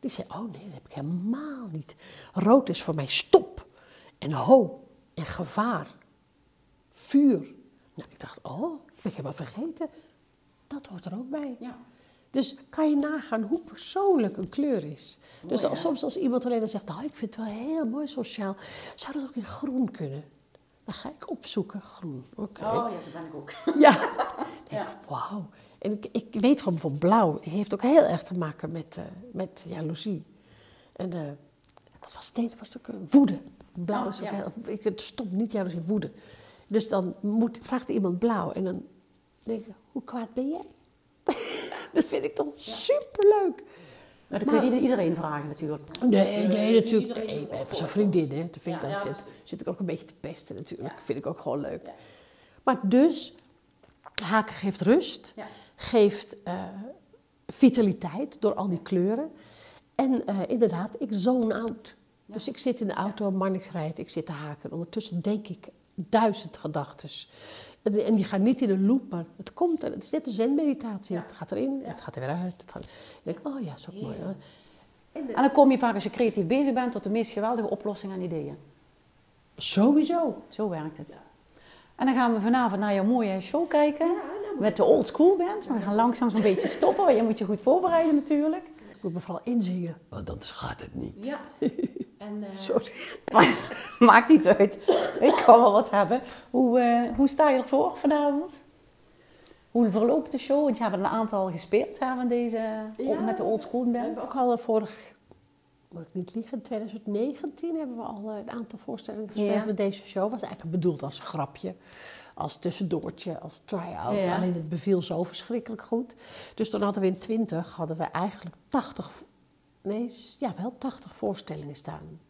die zei, oh nee, dat heb ik helemaal niet. Rood is voor mij stop en ho en gevaar, vuur. Nou, ik dacht, oh, ik ben helemaal vergeten. Dat hoort er ook bij. Ja. Dus kan je nagaan hoe persoonlijk een kleur is. dus als, hè? soms als iemand alleen dan zegt, nou, ik vind het wel heel mooi sociaal. Zou dat ook in groen kunnen? Dan ga ik opzoeken, groen. Oké. Oh ja, zo ben ik ook. Ja, ik, wauw. En ik, ik weet gewoon bijvoorbeeld blauw heeft ook heel erg te maken met, eh, met jaloezie. En dat was steeds was ook, eh, woede. Blauw is ook Ja. heel, ik, het stopt niet jaloezie, woede. Dus dan moet, vraagt iemand blauw en dan denk ik, hoe kwaad ben jij? dat vind ik dan superleuk. Maar dat kun je iedereen vragen natuurlijk. Nee, nee, natuurlijk. zijn voor. vriendin, hè. Dat vind ik Ja, dan, ja, zit, zit ik ook een beetje te pesten natuurlijk. Ja. vind ik ook gewoon leuk. Maar dus, haken geeft rust. Ja. Geeft eh, vitaliteit door al die kleuren. En eh, inderdaad, ik zone out. Dus ik zit in de auto, Marnix rijdt, ik zit te haken. Ondertussen denk ik duizend gedachten. En en die gaan niet in een loop, maar het komt. en Het is net een zenmeditatie. Het gaat erin, het gaat er weer uit. Het gaat, denk, oh ja, ook mooi. hoor. En dan kom je vaak als je creatief bezig bent tot de meest geweldige oplossingen en ideeën. Sowieso. Zo werkt het. En dan gaan we vanavond naar jouw mooie show kijken. Met de old school band. We gaan langzaam zo'n beetje stoppen. want Je moet je goed voorbereiden natuurlijk. Ik moet me vooral inzingen, want anders gaat het niet. Ja. En, Sorry. Maar maakt niet uit. Ik kan wel wat hebben. Hoe, eh, hoe sta je ervoor vanavond? Hoe verloopt de show? Want je hebt er een aantal gespeeld hè, van deze, Ja, met de old school We band. hebben ook al vorig, moet ik niet liegen, in 2019 hebben we al eh, een aantal voorstellingen gespeeld Ja. met deze show. Was eigenlijk bedoeld als grapje, als tussendoortje, als try-out. Ja. Alleen het beviel zo verschrikkelijk goed. Dus toen hadden we in 20 hadden we eigenlijk 80, vo- nee, ja wel 80 voorstellingen staan.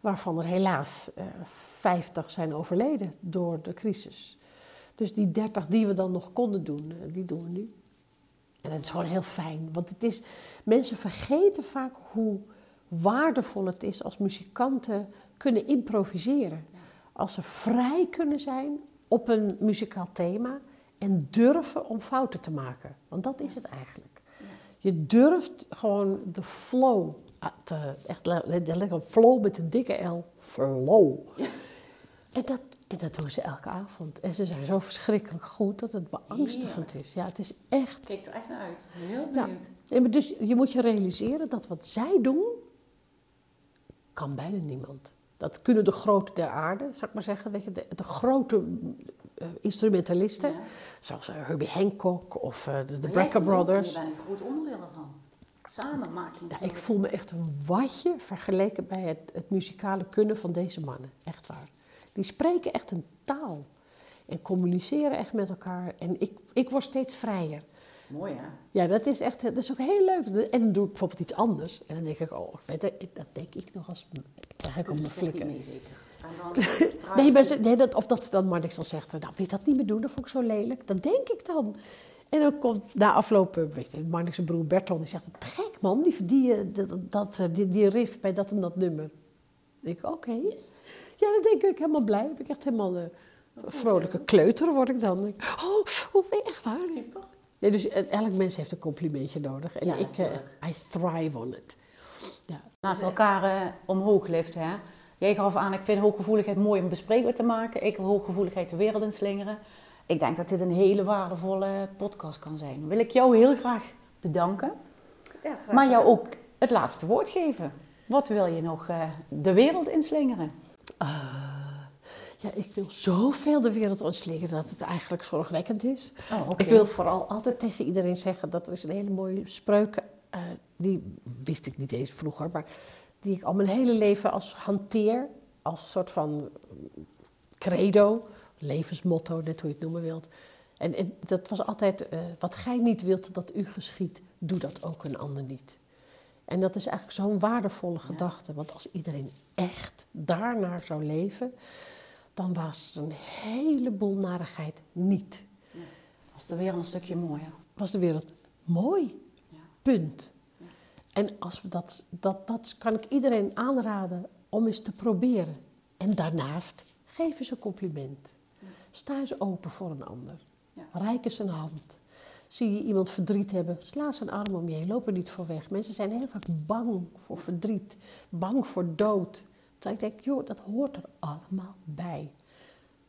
Waarvan er helaas eh 50 zijn overleden door de crisis. Dus die 30 die we dan nog konden doen, eh, die doen we nu. En dat is gewoon heel fijn. Want het is, mensen vergeten vaak hoe waardevol het is als muzikanten kunnen improviseren. Als ze vrij kunnen zijn op een muzikaal thema en durven om fouten te maken. Want dat is het eigenlijk. Je durft gewoon de flow te, echt letterlijk flow met een dikke L, flow. En dat, en dat doen ze elke avond. En ze zijn zo verschrikkelijk goed dat het beangstigend is. Ja, het is echt Kijk er echt naar uit. Heel ja. Nee, maar dus je moet je realiseren dat wat zij doen, kan bijna niemand. Dat kunnen de grote der aarde, zou ik maar zeggen. Weet je, de, de grote eh, instrumentalisten, Ja. zoals eh, Herbie Hancock of eh, de, de Brecker Brothers. Je bent een groot onderdeel ervan. Samen maak je Ja, ik voel me echt een watje vergeleken bij het, het muzikale kunnen van deze mannen. Echt waar. Die spreken echt een taal. En communiceren echt met elkaar. En ik, ik word steeds vrijer. Mooi hè? Ja, dat is echt, dat is ook heel leuk. En dan doe ik bijvoorbeeld iets anders. En dan denk ik, oh, je, dat denk ik nog als, krijg ik op mijn flikken. mee zeker. Dan Nee, maar nee dat, of dat ze dan maar niks dan zegt, nou, wil je dat niet meer doen? Dat vond ik zo lelijk. Dat denk ik dan. En dan komt na afloop, eh, weet je, Marnix zijn broer Bertel, die zegt, gek man, die, die, eh, dat, eh, die, die riff bij dat en dat nummer. Dan denk ik, oké. Ja, dan denk ik helemaal blij. Ben ik echt helemaal vrolijke kleuter word ik dan. Dan oh, oh, nee, echt waar. Nee, dus eh, elk mens heeft een complimentje nodig. En Ja, ik, eh. I thrive on it. Ja. Laten we elkaar eh, omhoog liften. Hè? Jij gaf aan, ik vind hooggevoeligheid mooi om bespreekbaar te maken. Ik wil hooggevoeligheid de wereld inslingeren. Ik denk dat dit een hele waardevolle podcast kan zijn. Wil ik jou heel graag bedanken. maar jou ook het laatste woord geven. Wat wil je nog eh, de wereld inslingeren? Ja, ik wil zoveel de wereld ontslingeren dat het eigenlijk zorgwekkend is. Oh. Ik wil vooral altijd tegen iedereen zeggen dat er is een hele mooie spreuk, eh, die wist ik niet eens vroeger, maar die ik al mijn hele leven als hanteer, als een soort van credo, levensmotto, net hoe je het noemen wilt. En, en dat was altijd, eh, wat gij niet wilt dat u geschiet, doe dat ook een ander niet. En dat is eigenlijk zo'n waardevolle gedachte, want als iedereen echt daarnaar zou leven, dan was er een heleboel narigheid niet. Is de wereld een stukje mooier. Was de wereld mooi. Ja. Punt. En als we dat, dat, dat kan ik iedereen aanraden om eens te proberen. En daarnaast, geef eens een compliment. Sta eens open voor een ander. Reik eens een hand. Zie je iemand verdriet hebben, sla zijn arm om je heen. Loop er niet voor weg. Mensen zijn heel vaak bang voor verdriet. Bang voor dood. Terwijl ik denk, joh, dat hoort er allemaal bij.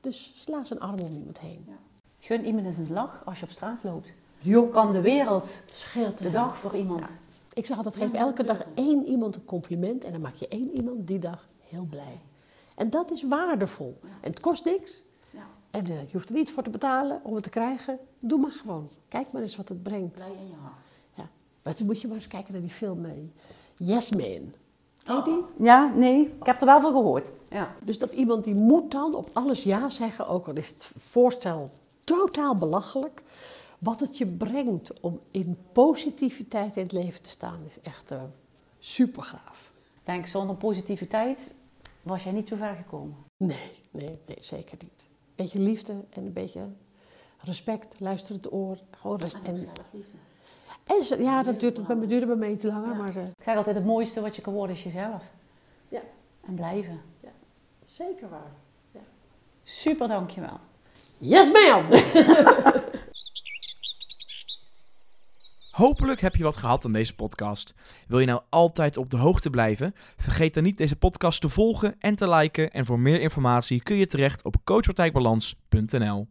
Dus sla zijn arm om iemand heen. Gun iemand eens een lach als je op straat loopt. Joh, Kan de wereld scheelt de dag voor iemand. Ik zeg altijd, geef elke dag één iemand een compliment en dan maak je één iemand die dag heel blij. En dat is waardevol. En het kost niks. Ja. En eh, je hoeft er niet voor te betalen om het te krijgen. Doe maar gewoon. Kijk maar eens wat het brengt. Blij in je hart. Ja. Maar toen moet je maar eens kijken naar die film mee. Yes Man. Je die? Ja, nee, ik heb er wel van gehoord. Ja. Dus dat iemand die moet dan op alles ja zeggen, ook al is het voorstel totaal belachelijk. Wat het je brengt om in positiviteit in het leven te staan, is echt uh, super gaaf. Denk, zonder positiviteit was jij niet zo ver gekomen. Nee, nee, nee, zeker niet. Een beetje liefde en een beetje respect, luister het oor. Gewoon rest, en, en ze- ja, dat duurt, duurde bij mij iets langer, maar eh, Ik zeg altijd, het mooiste wat je kan worden is jezelf. Ja. En blijven. zeker waar. Super, dankjewel. Yes, ma'am! Hopelijk heb je wat gehad aan deze podcast. Wil je nou altijd op de hoogte blijven? Vergeet dan niet deze podcast te volgen en te liken. En voor meer informatie kun je terecht op coachpartijbalans.nl.